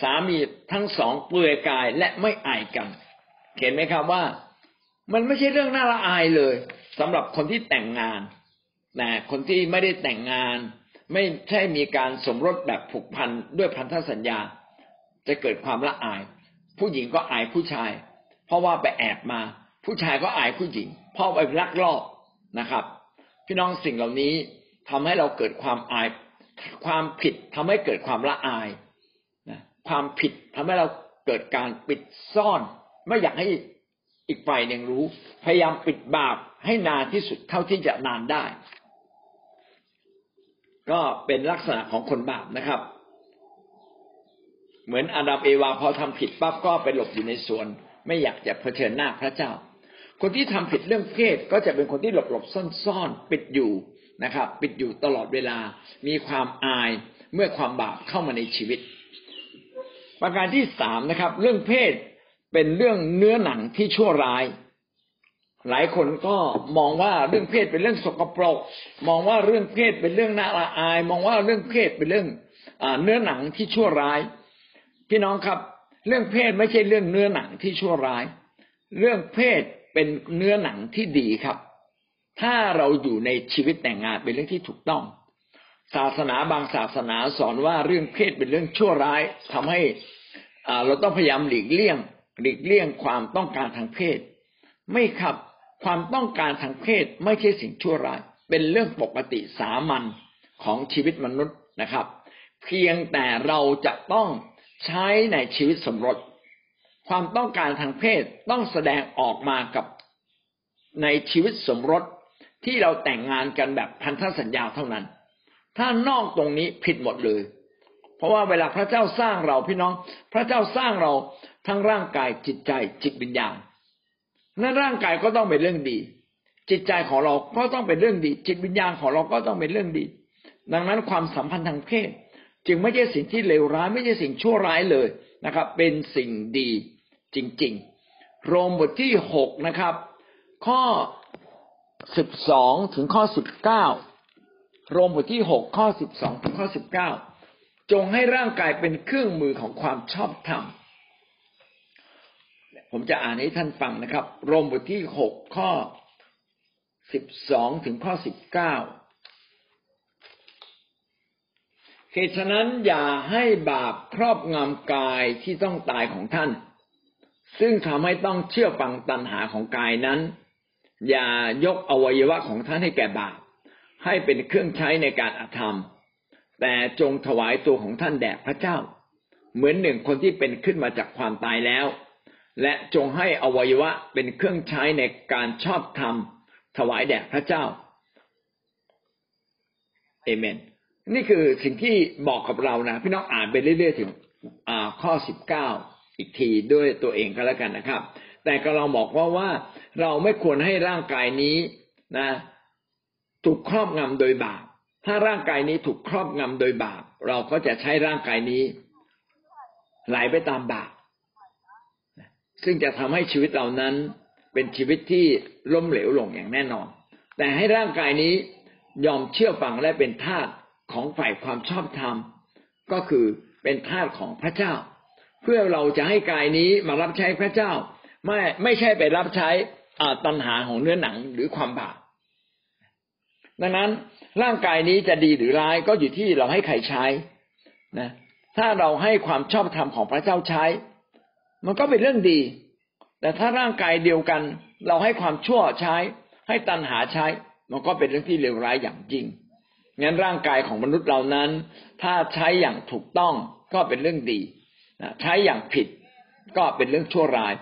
สามีทั้งสองเปลือยกายและไม่อายกันเห็นไหมครับว่า มันไม่ใช่เรื่องน่าละอายเลยสำหรับคนที่แต่งงานนะคนที่ไม่ได้แต่งงาน ไม่ใช่มีการสมรสแบบผูกพันด้วยพันธสัญญา จะเกิดความละอาย ผู้หญิงก็อายผู้ชาย เพราะว่าไปแอบมา ผู้ชายก็อายผู้หญิง เพราะไปลักลอบนะครับ พี่น้องสิ่งเหล่านี้ทำให้เราเกิดความอาย ความผิดทำให้เกิดความละอายนะความผิดทำให้เราเกิดการปิดซ่อน ไม่อยากให้อีกฝ่ายหนึ่งรู้ พยายามปิดบาปให้นานที่สุดเท่าที่จะนานได้ ก็เป็นลักษณะของคนบาปนะครับ เหมือนอาดัมเอวาพอทำผิดปั๊บก็ไปหลบอยู่ในสวน ไม่อยากจะเผชิญหน้าพระเจ้า คนที่ทำผิดเรื่องเพศก็จะเป็นคนที่หลบหลบซ่อนซ่อนปิดอยู่นะครับ ปิดอยู่ตลอดเวลา มีความอายเมื่อความบาปเข้ามาในชีวิต ประการที่สามนะครับ เรื่องเพศเป็นเรื่องเนื้อหนังที่ชั่วร้าย หลายคนก็มองว่าเรื่องเพศเป็นเรื่องสกปรก มองว่าเรื่องเพศเป็นเรื่องน่าละอาย มองว่าเรื่องเพศเป็นเรื่องเนื้อหนังที่ชั่วร้าย พี่น้องครับ เรื่องเพศไม่ใช่เรื่องเนื้อหนังที่ชั่วร้าย เรื่องเพศ เป็นเนื้อหนังที่ดีครับ ถ้าเราอยู่ในชีวิตแต่งงานเป็นเรื่องที่ถูกต้อง ศาสนาบางศาสนาสอนว่าเรื่องเพศเป็นเรื่องชั่วร้ายทำให้เราต้องพยายามหลีกเลี่ยง หลีกเลี่ยงความต้องการทางเพศ ไม่ครับความต้องการทางเพศไม่ใช่สิ่งชั่วร้าย เป็นเรื่องปกติสามัญของชีวิตมนุษย์นะครับ เพียงแต่เราจะต้องใช้ในชีวิตสมรส ความต้องการทางเพศต้องแสดงออกมากับในชีวิตสมรสที่เราแต่งงานกันแบบพันธสัญญาเท่านั้น ถ้านอกตรงนี้ผิดหมดเลย เพราะว่าเวลาพระเจ้าสร้างเราพี่น้อง พระเจ้าสร้างเราทั้งร่างกายจิตใจจิตวิญญาณนั้นร่างกายก็ต้องเป็นเรื่องดี จิตใจของเราก็ต้องเป็นเรื่องดี จิตวิญญาณของเราก็ต้องเป็นเรื่องดี ดังนั้นความสัมพันธ์ทางเพศ จึงไม่ใช่สิ่งที่เลวร้ายไม่ใช่สิ่งชั่วร้ายเลยนะครับ เป็นสิ่งดี จริง ๆ โรมบทที่หกนะครับ ข้อสิบสองถึงข้อสิบเก้าโรมบทที่หกข้อสิบสองถึงข้อสิบเก้าจงให้ร่างกายเป็นเครื่องมือของความชอบธรรมผมจะอ่านให้ท่านฟังนะครับ โรมบทที่หกข้อสิบสองถึงข้อสิบเก้าเหตุฉะนั้นอย่าให้บาปครอบงำกายที่ต้องตายของท่าน ซึ่งทำให้ต้องเชื่อฟังตันหาของกายนั้น อย่ายกอวัยวะของท่านให้แก่บาปให้เป็นเครื่องใช้ในการอาธรรม แต่จงถวายตัวของท่านแด่พระเจ้า เหมือนหนึ่งคนที่เป็นขึ้นมาจากความตายแล้ว และจงให้อวัยวะเป็นเครื่องใช้ในการชอบธรรม ถวายแด่พระเจ้าเอเมน นี่คือสิ่งที่บอกกับเรานะ พี่น้องอ่านไปเรื่อยๆถึงข้อสิบเก้า อีกทีด้วยตัวเองก็แล้วกันนะครับ แต่ก็เราบอกว่าว่าเราไม่ควรให้ร่างกายนี้นะ ถูกครอบงำโดยบาปถ้าร่างกายนี้ถูกครอบงำโดยบาปเราก็จะใช้ร่างกายนี้ ไหลไปตามบาปซึ่งจะทำให้ชีวิตเรานั้นเป็นชีวิตที่ล้มเหลวลงอย่างแน่นอน แต่ให้ร่างกายนี้ยอมเชื่อฟังและเป็นทาสของฝ่ายความชอบธรรม ก็คือเป็นทาสของพระเจ้า เพื่อเราจะให้กายนี้มารับใช้พระเจ้า ไม่ไม่ใช่ไปรับใช้ตัณหาของเนื้อหนังหรือความบาปดังนั้นร่างกายนี้จะดีหรือร้ายก็อยู่ที่เราให้ใครใช้นะถ้าเราให้ความชอบธรรมของพระเจ้าใช้ มันก็เป็นเรื่องดี แต่ถ้าร่างกายเดียวกัน เราให้ความชั่วใช้ ให้ตันหาใช้ มันก็เป็นเรื่องที่เลวร้ายอย่างจริงงั้นร่างกายของมนุษย์เรานั้น ถ้าใช้อย่างถูกต้องก็เป็นเรื่องดี ใช้อย่างผิดก็เป็นเรื่องชั่วร้าย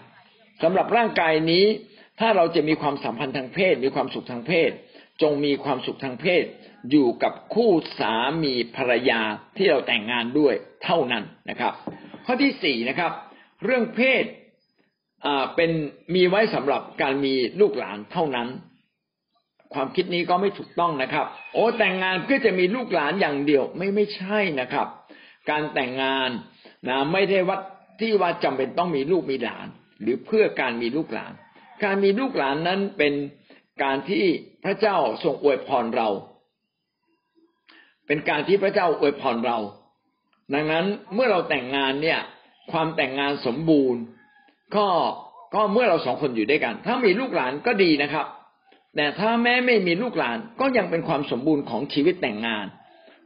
สำหรับร่างกายนี้ ถ้าเราจะมีความสัมพันธ์ทางเพศ มีความสุขทางเพศ จงมีความสุขทางเพศ อยู่กับคู่สามีภรรยาที่เราแต่งงานด้วยเท่านั้นนะครับ ข้อที่สี่นะครับ เรื่องเพศอ่าเป็นมีไว้สำหรับการมีลูกหลานเท่านั้น ความคิดนี้ก็ไม่ถูกต้องนะครับ โอ้แต่งงานเพื่อจะมีลูกหลานอย่างเดียวไม่ไม่ใช่นะครับ การแต่งงาน นะไม่ได้วัดที่ว่าจำเป็นต้องมีลูกมีหลาน หรือเพื่อการมีลูกหลาน การมีลูกหลานนั้นเป็นการที่พระเจ้าทรงอวยพรเรา เป็นการที่พระเจ้าอวยพรเรา ดังนั้นเมื่อเราแต่งงานเนี่ย ความแต่งงานสมบูรณ์ ก็ก็เมื่อเราสองคนอยู่ด้วยกัน ถ้ามีลูกหลานก็ดีนะครับ แต่ถ้าแม้ไม่มีลูกหลานก็ยังเป็นความสมบูรณ์ของชีวิตแต่งงาน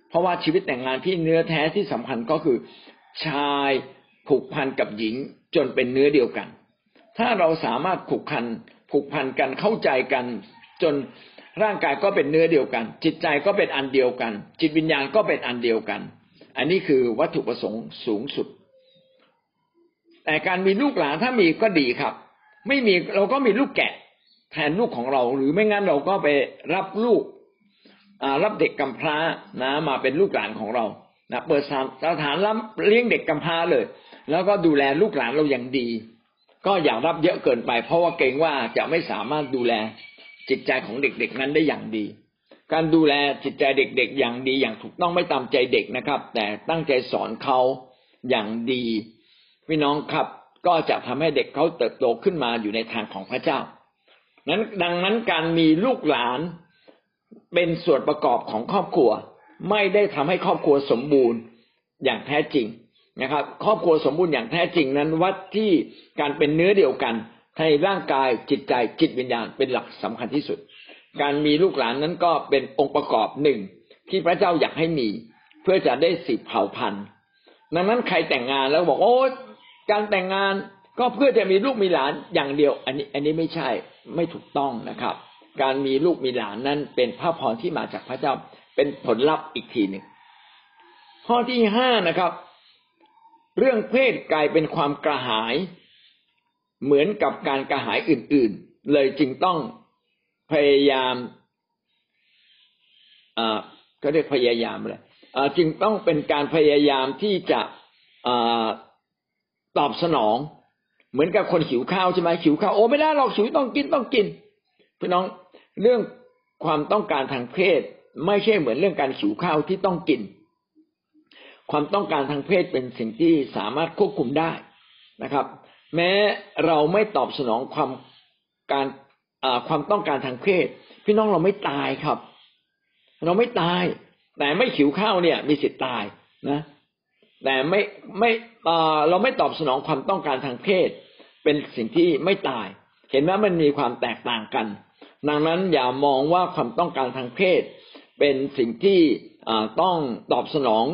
เพราะว่าชีวิตแต่งงานที่เนื้อแท้ที่สำคัญก็คือ ชายผูกพันกับหญิงจนเป็นเนื้อเดียวกัน ถ้าเราสามารถผูกพันผูกพันกันเข้าใจกัน จนร่างกายก็เป็นเนื้อเดียวกัน จิตใจก็เป็นอันเดียวกัน จิตวิญญาณก็เป็นอันเดียวกัน อันนี้คือวัตถุประสงค์สูงสุด แต่การมีลูกหลานถ้ามีก็ดีครับ ไม่มีเราก็มีลูกแกะแทนลูกของเรา หรือไม่งั้นเราก็ไปรับลูกรับเด็กกำพร้านะมาเป็นลูกหลานของเรา นะเปิดสถานรับเลี้ยงเด็กกำพร้าเลย แล้วก็ดูแลลูกหลานเราอย่างดี ก็อย่ารับเยอะเกินไป เพราะว่าเกรงว่าจะไม่สามารถดูแลจิตใจของเด็กๆนั้นได้อย่างดี การดูแลจิตใจเด็กๆอย่างดีอย่างถูกต้องไม่ตามใจเด็กนะครับ แต่ตั้งใจสอนเขาอย่างดีพี่น้องครับก็จะทำให้เด็กเขาเติบโตขึ้นมาอยู่ในทางของพระเจ้านั้นดังนั้นการมีลูกหลานเป็นส่วนประกอบของครอบครัว ไม่ได้ทำให้ครอบครัวสมบูรณ์อย่างแท้จริงนะครับ ครอบครัวสมบูรณ์อย่างแท้จริงนั้นวัดที่การเป็นเนื้อเดียวกันในร่างกายจิตใจจิตวิญญาณเป็นหลักสำคัญที่สุด การมีลูกหลานนั้นก็เป็นองค์ประกอบหนึ่งที่พระเจ้าอยากให้มีเพื่อจะได้สืบเผ่าพันธุ์ ดังนั้นใครแต่งงานแล้วบอกโอ้การแต่งงานก็เพื่อจะมีลูกมีหลานอย่างเดียว อันนี้อันนี้ไม่ใช่ไม่ถูกต้องนะครับ การมีลูกมีหลานนั้นเป็นพระพรที่มาจากพระเจ้า เป็นผลลัพธ์อีกทีหนึ่งข้อที่ห้านะครับ เรื่องเพศกลายเป็นความกระหาย เหมือนกับการกระหายอื่น ๆ เลยจึงต้องพยายามอ่าก็เรียกพยายามเลยจึงต้องเป็นการพยายามที่จะตอบสนอง เหมือนกับคนหิวข้าวใช่ไหมหิวข้าวโอ้ไม่ได้หรอกหิวต้องกินต้องกินพี่น้องเรื่องความต้องการทางเพศ ไม่ใช่เหมือนเรื่องการหิวข้าวที่ต้องกิน ความต้องการทางเพศเป็นสิ่งที่สามารถควบคุมได้นะครับ แม้เราไม่ตอบสนองความการความต้องการทางเพศ พี่น้องเราไม่ตายครับ เราไม่ตาย แต่ไม่หิวข้าวเนี่ย มีสิทธิ์ตายนะ แต่ไม่ไม่เราไม่ตอบสนองความต้องการทางเพศ เป็นสิ่งที่ไม่ตาย เห็นไหมมันมีความแตกต่างกัน ดังนั้นอย่ามองว่าความต้องการทางเพศ เป็นสิ่งที่ต้องตอบสนอง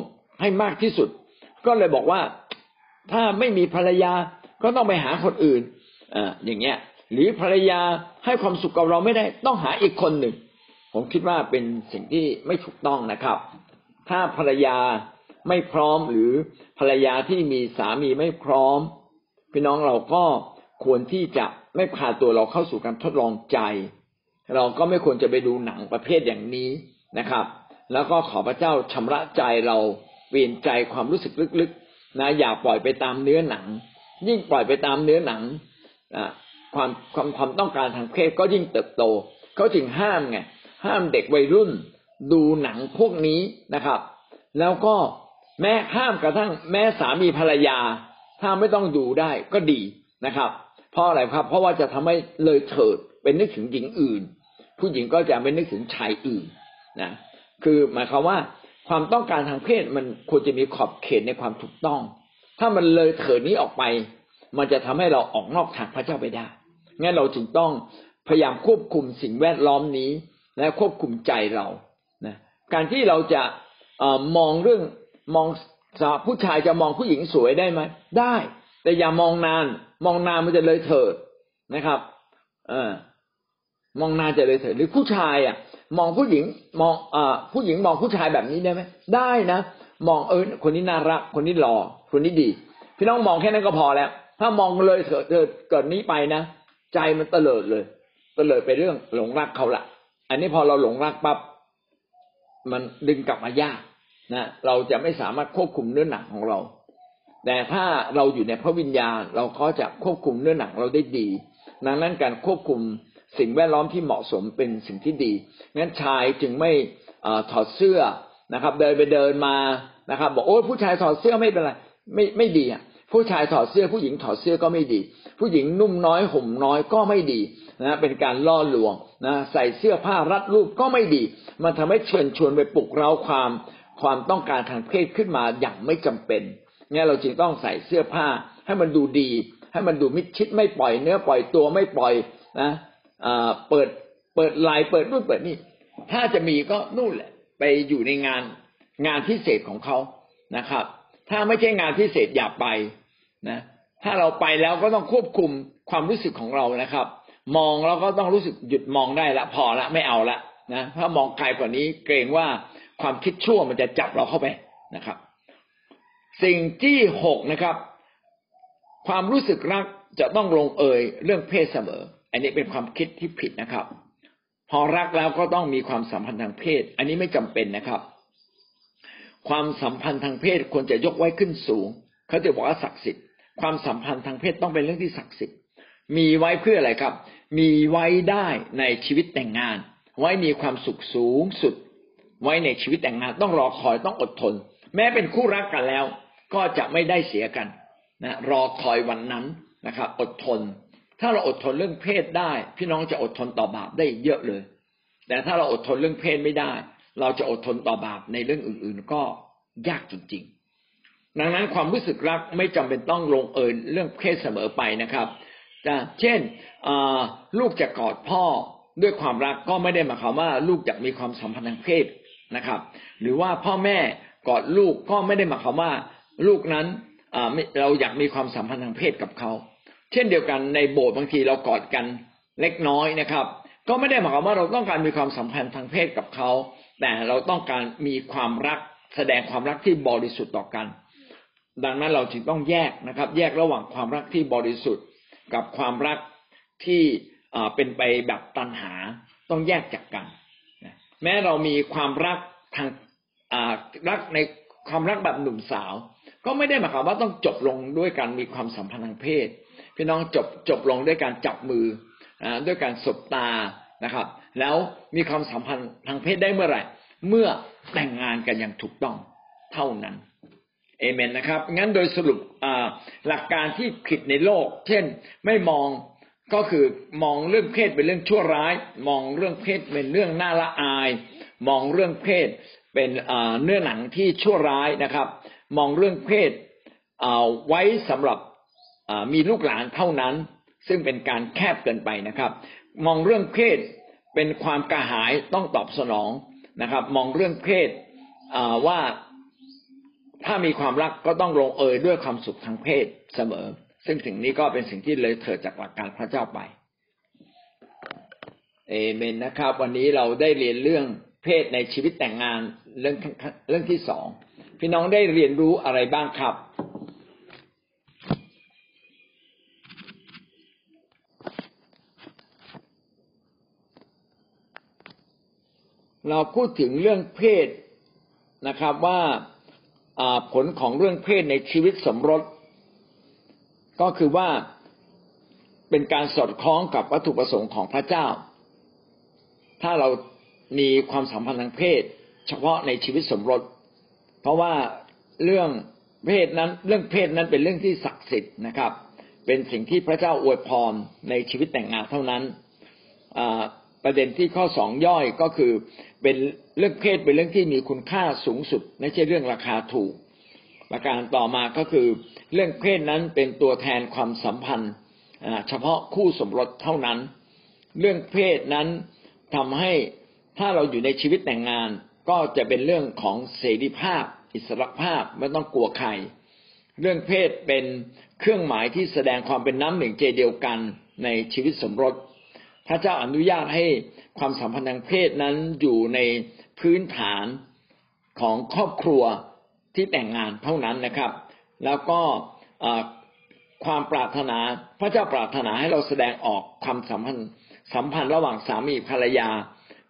ให้มากที่สุด ก็เลยบอกว่าถ้าไม่มีภรรยาก็ต้องไปหาคนอื่นออย่างเงี้ย หรือภรรยาให้ความสุขกับเราไม่ได้ต้องหาอีกคนหนึ่ง ผมคิดว่าเป็นสิ่งที่ไม่ถูกต้องนะครับ ถ้าภรรยาไม่พร้อมหรือภรรยาที่มีสามีไม่พร้อม พี่น้องเราก็ควรที่จะไม่พาตัวเราเข้าสู่การทดลองใจ เราก็ไม่ควรจะไปดูหนังประเภทอย่างนี้ นะครับ แล้วก็ขอพระเจ้าชำระใจเราเปลี่ยนใจความรู้สึกลึกๆนะอย่าปล่อยไปตามเนื้อหนัง ยิ่งปล่อยไปตามเนื้อหนังความความความต้องการทางเพศก็ยิ่งเติบโตเขาจึงห้ามไงห้ามเด็กวัยรุ่น ดูหนังพวกนี้นะครับ แล้วก็แม้ห้ามกระทั่งแม้สามีภรรยา ถ้าไม่ต้องดูได้ก็ดีนะครับ เพราะอะไรครับ เพราะว่าจะทำให้เลยเถิดเป็นนึกถึงหญิงอื่น ผู้หญิงก็จะไม่นึกถึงชายอื่น นะคือหมายความว่าความต้องการทางเพศมันควรจะมีขอบเขตในความถูกต้อง ถ้ามันเลยเถิดนี้ออกไป มันจะทำให้เราออกนอกทางพระเจ้าไปได้ งั้นเราจึงต้องพยายามควบคุมสิ่งแวดล้อมนี้ และควบคุมใจเรานะการที่เราจะมองเรื่องมองผู้ชายจะมองผู้หญิงสวยได้ไหมได้ แต่อย่ามองนาน มองนานมันจะเลยเถิดนะครับ เออมองนานจะเลยเถิดหรือผู้ชายอะ มองผู้หญิงมองอ่าผู้หญิงมองผู้ชายแบบนี้ได้ไหมได้นะมองเออคนนี้น่ารัก คนนี้หล่อคนนี้ดี พี่น้องมองแค่นั้นก็พอแล้ว ถ้ามองเลยเถิดเกิดนี้ไปนะใจมันเตลิดเลย เตลิดไปเรื่องหลงรักเขาละอันนี้พอเราหลงรักปั๊บมันดึงกลับมายากนะเราจะไม่สามารถควบคุมเนื้อหนังของเรา แต่ถ้าเราอยู่ในพระวิญญาณเราก็จะควบคุมเนื้อหนังเราได้ดี ดังนั้นการควบคุม สิ่งแวดล้อมที่เหมาะสมเป็นสิ่งที่ดีงั้นชายจึงไม่ถอดเสื้อนะครับ เดินไปเดินมานะครับ บอกโอ้ผู้ชายถอดเสื้อไม่เป็นไรไม่ไม่ดีอะผู้ชายถอดเสื้อผู้หญิงถอดเสื้อก็ไม่ดี ผู้หญิงนุ่มน้อยห่มน้อยก็ไม่ดีนะเป็นการล่อลวงนะใส่เสื้อผ้ารัดรูปก็ไม่ดี มันทำให้เชิญชวนไปปลุกเร้าความความต้องการทางเพศขึ้นมาอย่างไม่จำเป็นเนี่ยเราจึงต้องใส่เสื้อผ้าให้มันดูดี ให้มันดูมิดชิดไม่ปล่อยเนื้อปล่อยตัวไม่ปล่อยนะ เปิดเปิดไลายเปิดนู่นเปิดนี่ ถ้าจะมีก็นู่นแหละ ไปอยู่ในงานงานพิเศษของเขานะครับ ถ้าไม่ใช่งานพิเศษอย่าไปนะ ถ้าเราไปแล้วก็ต้องควบคุมความรู้สึกของเรานะครับ มองแล้วก็ต้องรู้สึกหยุดมองได้ละพอละไม่เอาละนะถ้ามองไกลกว่านี้เกรงว่าความคิดชั่วมันจะจับเราเข้าไปนะครับ สิ่งที่หกนะครับ ความรู้สึกรักจะต้องลงเอยเรื่องเพศเสมอ อันนี้เป็นความคิดที่ผิดนะครับ พอรักแล้วก็ต้องมีความสัมพันธ์ทางเพศ อันนี้ไม่จำเป็นนะครับ ความสัมพันธ์ทางเพศควรจะยกไว้ขึ้นสูง เขาจะบอกว่าศักดิ์สิทธิ์ ความสัมพันธ์ทางเพศต้องเป็นเรื่องที่ศักดิ์สิทธิ์ มีไว้เพื่ออะไรครับ มีไว้ได้ในชีวิตแต่งงาน ไว้มีความสุขสูงสุด ไว้ในชีวิตแต่งงานต้องรอคอยต้องอดทน แม้เป็นคู่รักกันแล้ว ก็จะไม่ได้เสียกันนะรอคอยวันนั้นนะครับ อดทน ถ้าเราอดทนเรื่องเพศได้ พี่น้องจะอดทนต่อบาปได้เยอะเลย แต่ถ้าเราอดทนเรื่องเพศไม่ได้ เราจะอดทนต่อบาปในเรื่องอื่น ๆ ก็ยากจริงๆ ดังนั้นความรู้สึกรักไม่จำเป็นต้องลงเอยเรื่องเพศเสมอไปนะครับเช่นลูกจะกอดพ่อด้วยความรักก็ไม่ได้หมายความว่า ลูกอยากมีความสัมพันธ์ทางเพศนะครับ หรือว่าพ่อแม่กอดลูกก็ไม่ได้หมายความว่า ลูกนั้นเราอยากมีความสัมพันธ์ทางเพศกับเขา เช่นเดียวกันในโบสถ์บางทีเรากอดกันเล็กน้อยนะครับ ก็ไม่ได้หมายความว่าเราต้องการมีความสัมพันธ์ทางเพศกับเขา แต่เราต้องการมีความรักแสดงความรักที่บริสุทธิ์ต่อกัน ดังนั้นเราจึงต้องแยกนะครับ แยกระหว่างความรักที่บริสุทธิ์ กับความรักที่เป็นไปแบบตันหาต้องแยกจากกัน แม้เรามีความรักทางรักในความรักแบบหนุ่มสาว ก็ไม่ได้หมายความว่าต้องจบลงด้วยการมีความสัมพันธ์ทางเพศ พี่น้องจบจบลงด้วยการจับมือด้วยการสบตานะครับ แล้วมีความสัมพันธ์ทางเพศได้เมื่อไหร่ เมื่อแต่งงานกันอย่างถูกต้องเท่านั้นเอเมนนะครับ งั้นโดยสรุปหลักการที่ผิดในโลก เช่นไม่มองก็คือมองเรื่องเพศเป็นเรื่องชั่วร้าย มองเรื่องเพศเป็นเรื่องน่าละอาย มองเรื่องเพศเป็นเนื้อหนังที่ชั่วร้ายนะครับ มองเรื่องเพศไว้สำหรับ มีลูกหลานเท่านั้น ซึ่งเป็นการแคบเกินไปนะครับ มองเรื่องเพศเป็นความกระหายต้องตอบสนองนะครับ มองเรื่องเพศว่าถ้ามีความรักก็ต้องลงเอยด้วยความสุขทางเพศเสมอ ซึ่งสิ่งนี้ก็เป็นสิ่งที่เลยเถิดจากหลักการพระเจ้าไป เอเมนนะครับ วันนี้เราได้เรียนเรื่องเพศในชีวิตแต่งงานเรื่องเรื่องที่สองพี่น้องได้เรียนรู้อะไรบ้างครับ เราพูดถึงเรื่องเพศนะครับว่าผลของเรื่องเพศในชีวิตสมรส ก็คือว่าเป็นการสอดคล้องกับวัตถุประสงค์ของพระเจ้า ถ้าเรามีความสัมพันธ์ทางเพศ เฉพาะในชีวิตสมรส เพราะว่าเรื่องเพศนั้นเรื่องเพศนั้นเป็นเรื่องที่ศักดิ์สิทธิ์นะครับ เป็นสิ่งที่พระเจ้าอวยพรในชีวิตแต่งงานเท่านั้น ประเด็นที่ข้อสองย่อยก็คือเป็นเรื่องเพศเป็นเรื่องที่มีคุณค่าสูงสุด ไม่ใช่เรื่องราคาถูก ประการต่อมาก็คือเรื่องเพศนั้นเป็นตัวแทนความสัมพันธ์เฉพาะคู่สมรสเท่านั้น เรื่องเพศนั้นทำให้ถ้าเราอยู่ในชีวิตแต่งงาน ก็จะเป็นเรื่องของเสรีภาพ อิสรภาพไม่ต้องกลัวใครเรื่องเพศเป็นเครื่องหมายที่แสดงความเป็นน้ำหนึ่งใจเดียวกันในชีวิตสมรส พระเจ้าอนุญาตให้ความสัมพันธ์ทางเพศนั้นอยู่ในพื้นฐานของครอบครัวที่แต่งงานเท่านั้นนะครับ แล้วก็ความปรารถนาพระเจ้าปรารถนาให้เราแสดงออกความสัมพันธ์สัมพันธ์ระหว่างสามีภรรยา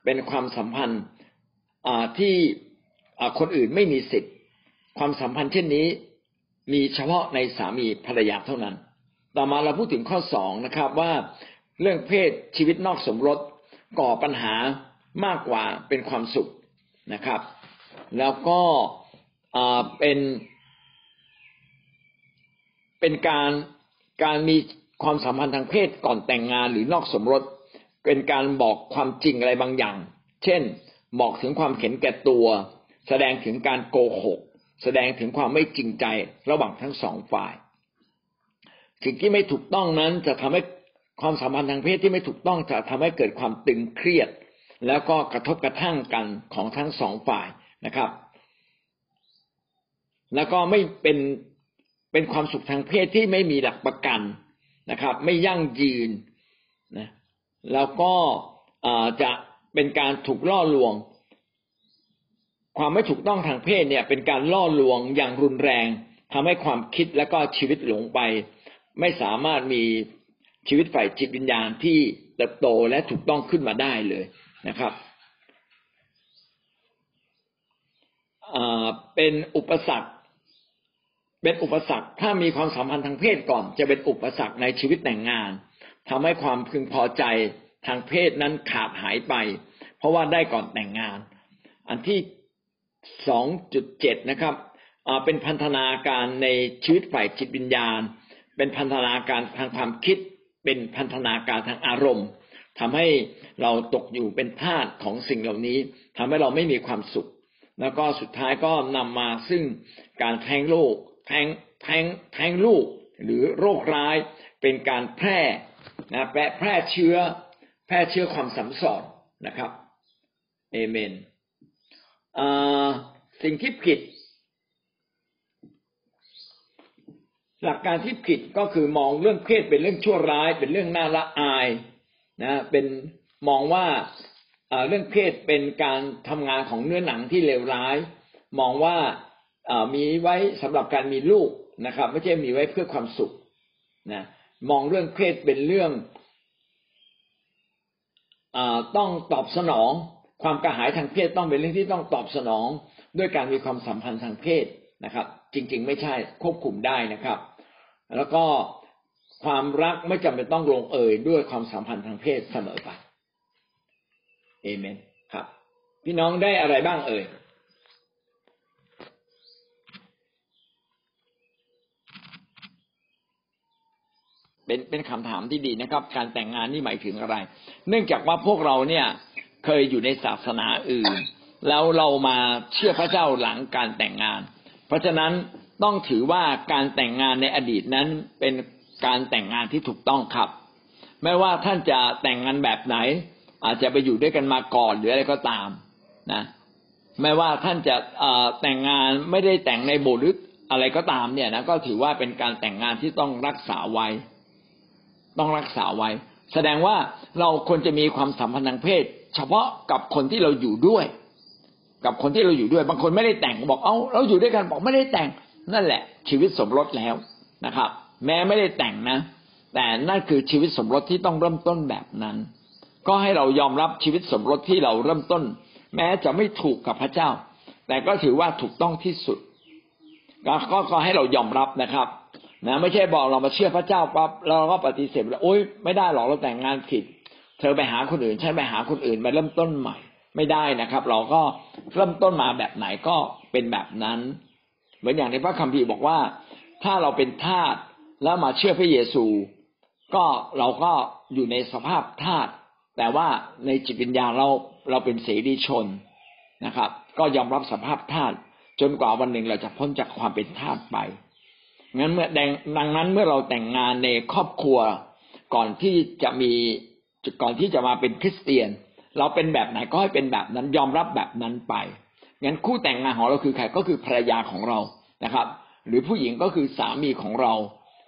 เป็นความสัมพันธ์ที่คนอื่นไม่มีสิทธิ์ ความสัมพันธ์เช่นนี้มีเฉพาะในสามีภรรยาเท่านั้น ต่อมาเราพูดถึงข้อสองนะครับว่า เรื่องเพศชีวิตนอกสมรสก่อปัญหามากกว่าเป็นความสุขนะครับ แล้วก็เป็นเป็นการการมีความสัมพันธ์ทางเพศก่อนแต่งงานหรือนอกสมรส เป็นการบอกความจริงอะไรบางอย่าง เช่น บอกถึงความเข็นแก่ตัว แสดงถึงการโกหก แสดงถึงความไม่จริงใจระหว่างทั้งสองฝ่ายสิ่งที่ไม่ถูกต้องนั้นจะทำให้ ความสัมพันธ์ทางเพศที่ไม่ถูกต้องจะทำให้เกิดความตึงเครียด แล้วก็กระทบกระทั่งกันของทั้งสองฝ่ายนะครับ แล้วก็ไม่เป็นเป็นความสุขทางเพศที่ไม่มีหลักประกันนะครับ ไม่ยั่งยืนนะแล้วก็จะเป็นการถูกล่อลวง ความไม่ถูกต้องทางเพศเนี่ย เป็นการล่อลวงอย่างรุนแรงทำให้ความคิดและก็ชีวิตหลงไป ไม่สามารถมี ชีวิตฝ่ายจิตวิญญาณที่เติบโตและถูกต้องขึ้นมาได้เลยนะครับเป็นอุปสรรค เป็นอุปสรรคถ้ามีความสัมพันธ์ทางเพศก่อน จะเป็นอุปสรรคในชีวิตแต่งงานทำให้ความพึงพอใจทางเพศนั้นขาดหายไป เพราะว่าได้ก่อนแต่งงาน อันที่สองจุดเจ็ดนะครับเป็นพันธนาการในชีวิตฝ่ายจิตวิญญาณ เป็นพันธนาการทางความคิด เป็นพันธนาการทางอารมณ์ทำให้เราตกอยู่เป็นทาสของสิ่งเหล่านี้ทำให้เราไม่มีความสุข แล้วก็สุดท้ายก็นำมาซึ่งการแท้งโลกแทงแทงแทงลูกหรือโรคร้ายเป็นการแพร่นะแพร่แพร่เชื้อ แพร่เชื้อความสัมสอนนะครับเอเมนสิ่งที่ผิด หลักการที่ผิดก็คือมองเรื่องเพศเป็นเรื่องชั่วร้าย เป็นเรื่องน่าละอายนะเป็นมองว่าเรื่องเพศเป็นการทำงานของเนื้อหนังที่เลวร้าย มองว่ามีไว้สำหรับการมีลูกนะครับ ไม่ใช่มีไว้เพื่อความสุขนะมองเรื่องเพศเป็นเรื่องอต้องตอบสนอง ความกระหายทางเพศต้องเป็นเรื่องที่ต้องตอบสนอง ด้วยการมีความสัมพันธ์ทางเพศนะครับ จริง ๆ ไม่ใช่ควบคุมได้นะครับ แล้วก็ความรักไม่จำเป็นต้องลงเอยด้วยความสัมพันธ์ทางเพศเสมอไปเอเมนครับ พี่น้องได้อะไรบ้างเอ่ยเป็นเป็นคำถามที่ดีนะครับ การแต่งงานนี่หมายถึงอะไร เนื่องจากว่าพวกเราเนี่ยเคยอยู่ในศาสนาอื่น แล้วเรามาเชื่อพระเจ้าหลังการแต่งงาน เพราะฉะนั้น ต้องถือว่าการแต่งงานในอดีตนั้นเป็นการแต่งงานที่ถูกต้องครับ ไม่ว่าท่านจะแต่งงานแบบไหน อาจจะไปอยู่ด้วยกันมาก่อนหรืออะไรก็ตามนะไม่ว่าท่านจะแต่งงานไม่ได้แต่งในโบสถ์หรืออะไรก็ตามเนี่ยนะก็ถือว่าเป็นการแต่งงานที่ต้องรักษาไว้ ต้องรักษาไว้ แสดงว่าเราควรจะมีความสัมพันธ์ทางเพศ เฉพาะกับคนที่เราอยู่ด้วย กับคนที่เราอยู่ด้วย บางคนไม่ได้แต่งบอกเอ้าเราอยู่ด้วยกันบอกไม่ได้แต่ง นั่นแหละ ชีวิตสมรสแล้วนะครับ แม้ไม่ได้แต่งนะ แต่นั่นคือชีวิตสมรสที่ต้องเริ่มต้นแบบนั้น ก็ให้เรายอมรับชีวิตสมรสที่เราเริ่มต้น แม้จะไม่ถูกกับพระเจ้า แต่ก็ถือว่าถูกต้องที่สุดก็ก็ให้เรายอมรับนะครับนะไม่ใช่บอกเรามาเชื่อพระเจ้าปั๊บเราก็ปฏิเสธแล้วโอ๊ยไม่ได้หรอกเราแต่งงานผิด เธอไปหาคนอื่นฉันไปหาคนอื่นมาเริ่มต้นใหม่ ไม่ได้นะครับ เราก็เริ่มต้นมาแบบไหนก็เป็นแบบนั้น เหมือนอย่างในพระคัมภีร์บอกว่า ถ้าเราเป็นทาสแล้วมาเชื่อพระเยซู ก็เราก็อยู่ในสภาพทาสแต่ว่าในจิตวิญญาณเราเราเป็นเสรีชนนะครับ ก็ยอมรับสภาพทาสจนกว่าวันหนึ่งเราจะพ้นจากความเป็นทาสไปงั้นเมื่อดังนั้นเมื่อเราแต่งงานในครอบครัวก่อนที่จะมีก่อนที่จะมาเป็นคริสเตียน เราเป็นแบบไหนก็ให้เป็นแบบนั้นยอมรับแบบนั้นไป งั้นคู่แต่งงานของเราคือใครก็คือภรรยาของเรานะครับ หรือผู้หญิงก็คือสามีของเรา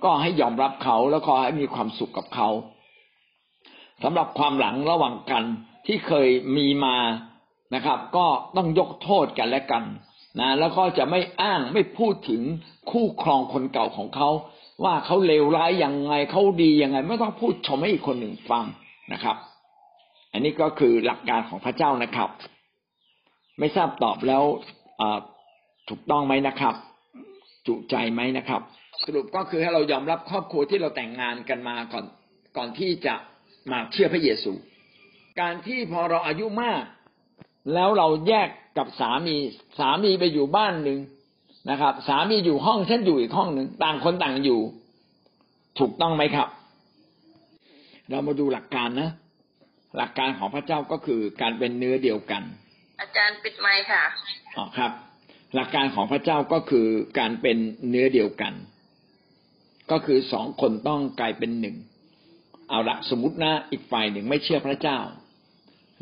ก็ให้ยอมรับเขาแล้วก็ให้มีความสุขกับเขาสำหรับความหลังระหว่างกันที่เคยมีมานะครับ ก็ต้องยกโทษกันและกันนะแล้วก็จะไม่อ้างไม่พูดถึงคู่ครองคนเก่าของเขา ว่าเขาเลวร้ายยังไงเขาดียังไง ไม่ต้องพูดชมให้อีกคนหนึ่งฟังนะครับ อันนี้ก็คือหลักการของพระเจ้านะครับ ไม่ทราบตอบแล้วถูกต้องไหมนะครับ จุใจไหมนะครับ สรุปก็คือให้เรายอมรับครอบครัวที่เราแต่งงานกันมาก่อนก่อนที่จะมาเชื่อพระเยซู การที่พอเราอายุมาก แล้วเราแยกกับสามีสามีไปอยู่บ้านหนึ่งนะครับ สามีอยู่ห้องฉันอยู่อีกห้องหนึ่งต่างคนต่างอยู่ ถูกต้องไหมครับ เรามาดูหลักการนะ หลักการของพระเจ้าก็คือการเป็นเนื้อเดียวกัน อาจารย์ปิดไมค์ค่ะอ๋อครับ หลักการของพระเจ้าก็คือการเป็นเนื้อเดียวกัน ก็คือสองคนต้องกลายเป็นหนึ่งเอาละสมมตินะอีกฝ่ายหนึ่งไม่เชื่อพระเจ้า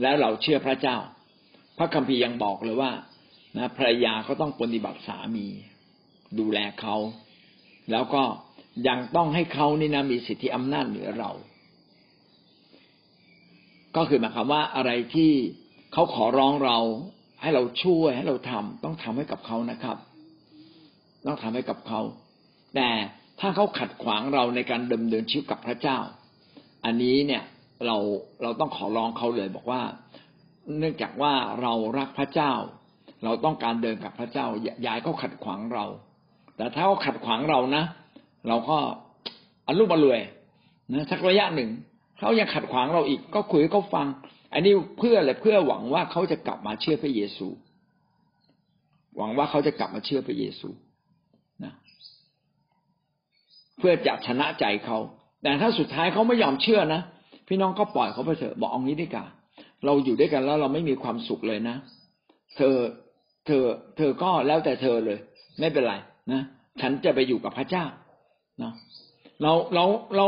แล้วเราเชื่อพระเจ้า พระคัมภีร์ยังบอกเลยว่านะภรรยาก็ต้องปฏิบัติสามี ดูแลเขา แล้วก็ยังต้องให้เขานี่นะมีสิทธิอำนาจเหนือเรา ก็คือหมายความว่าอะไรที่ เขาขอร้องเราให้เราช่วยให้เราทำต้องทำให้กับเขานะครับ ต้องทำให้กับเขา แต่ถ้าเขาขัดขวางเราในการดำเนินชีวิตกับพระเจ้า อันนี้เนี่ยเราเราต้องขอร้องเขาเลยบอกว่า เนื่องจากว่าเรารักพระเจ้า เราต้องการเดินกับพระเจ้าอย่าเขาขัดขวางเรา แต่ถ้าเขาขัดขวางเรานะ เราก็อรุบอรวยนะสักระยะหนึ่งเขายังขัดขวางเราอีก ก็คุยให้เขาฟัง อันนี้เพื่ออะไรเพื่อหวังว่าเขาจะกลับมาเชื่อพระเยซู หวังว่าเขาจะกลับมาเชื่อพระเยซูนะเพื่อจะชนะใจเขา แต่ถ้าสุดท้ายเขาไม่ยอมเชื่อนะพี่น้องก็ปล่อยเขาไปเถอะบอกเอางี้ดีกว่าเราอยู่ด้วยกันแล้วเราไม่มีความสุขเลยนะ เธอเธอ เธอก็แล้วแต่เธอเลย ไม่เป็นไรนะฉันจะไปอยู่กับพระเจ้าเนาะเราเราเรา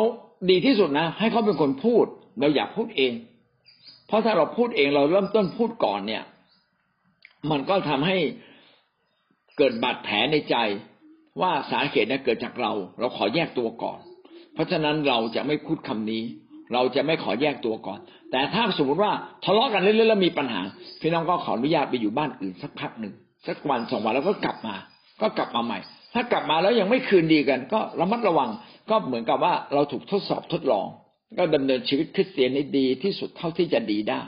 ดีที่สุดนะ ให้เขาเป็นคนพูด เราอยากพูดเอง เพราะถ้าเราพูดเองเราเริ่มต้นพูดก่อนเนี่ย มันก็ทำให้เกิดบาดแผลในใจ ว่าสาเหตุนั้นเกิดจากเรา เราขอแยกตัวก่อน เพราะฉะนั้นเราจะไม่พูดคำนี้ เราจะไม่ขอแยกตัวก่อน แต่ถ้าสมมติว่าทะเลาะกันเรื่อยๆแล้วมีปัญหา พี่น้องก็ขออนุญาตไปอยู่บ้านอื่นสักพักหนึ่งสักวันสองวันแล้วก็กลับมา ก็กลับมาใหม่ ถ้ากลับมาแล้วยังไม่คืนดีกัน ก็ระมัดระวังก็เหมือนกับว่าเราถูกทดสอบทดลอง ก็ดำเนินชีวิตคริสเตียนให้ดีที่สุดเท่าที่จะดีได้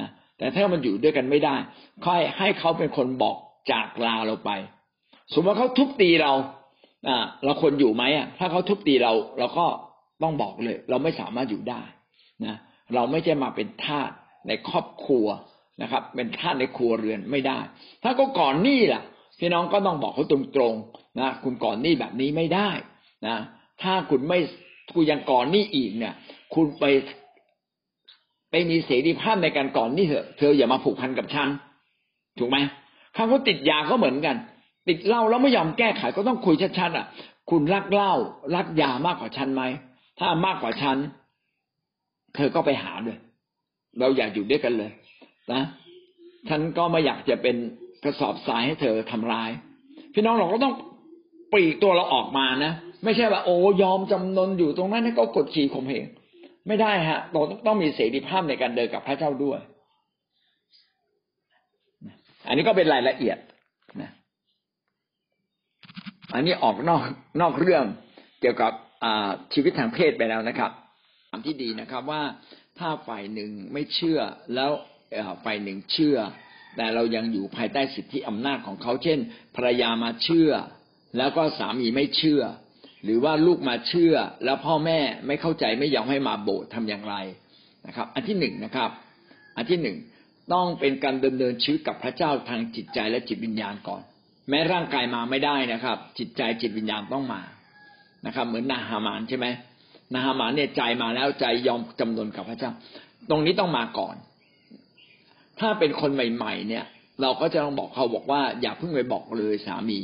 นะแต่ถ้ามันอยู่ด้วยกันไม่ได้ค่อยให้เขาเป็นคนบอกจากลาเราไป สมมติว่าเขาทุบตีเราอ่าเราควรอยู่ไหมอะ ถ้าเขาทุบตีเราเราก็ต้องบอกเลย เราไม่สามารถอยู่ได้นะเราไม่ใช่มาเป็นทาสในครอบครัวนะครับ เป็นทาสในครัวเรือนไม่ได้ ถ้าก็ก่อนหนี้ล่ะพี่น้องก็ต้องบอกเขาตรงๆนะคุณก่อนหนี้แบบนี้ไม่ได้นะถ้าคุณไม่คุณยังก่อนหนี้อีกเนี่ย คุณไปไปมีเสรีภาพในการก่อนนี้เถอะเธออย่ามาผูกพันกับฉันถูกไหมถ้าเขาติดยาก็เหมือนกัน ติดเหล้าแล้วไม่ยอมแก้ไขก็ต้องคุยชัดๆอะ คุณรักเหล้ารักยามากกว่าฉันไหมถ้ามากกว่าฉันเธอก็ไปหาด้วย เราอยากอยู่ด้วยกันเลย นะฉันก็ไม่อยากจะเป็นกระสอบทรายให้เธอทำร้าย พี่น้องเราก็ต้องปลีกตัวเราออกมานะไม่ใช่ว่าโอ้ยอมจำนนอยู่ตรงนั้นก็กดขี่ข่มเหง ไม่ได้ฮะเราต้องมีเสรีภาพในการเดินกับพระเจ้าด้วย อันนี้ก็เป็นรายละเอียดนะอันนี้ออกนอกนอกเรื่องเกี่ยวกับชีวิตทางเพศไปแล้วนะครับคำที่ดีนะครับว่าถ้าฝ่ายหนึ่งไม่เชื่อแล้วฝ่ายหนึ่งเชื่อ แต่เรายังอยู่ภายใต้สิทธิอำนาจของเขา เช่น ภรรยามาเชื่อ แล้วก็สามีไม่เชื่อ หรือว่าลูกมาเชื่อ แล้วพ่อแม่ไม่เข้าใจไม่ยอมให้มาโบสถ์ทำอย่างไรนะครับ อันที่หนึ่งนะครับ อันที่หนึ่งต้องเป็นการดำเนินชีวิตกับพระเจ้าทางจิตใจและจิตวิญญาณก่อน แม้ร่างกายมาไม่ได้นะครับ จิตใจจิตวิญญาณต้องมานะครับ เหมือนนาฮามานใช่ไหมนาฮามานเนี่ยใจมาแล้วใจยอมจำนนกับพระเจ้า ตรงนี้ต้องมาก่อน ถ้าเป็นคนใหม่ ๆ เนี่ย เราก็จะต้องบอกเขาบอกว่า อย่าเพิ่งไปบอกเลยสามี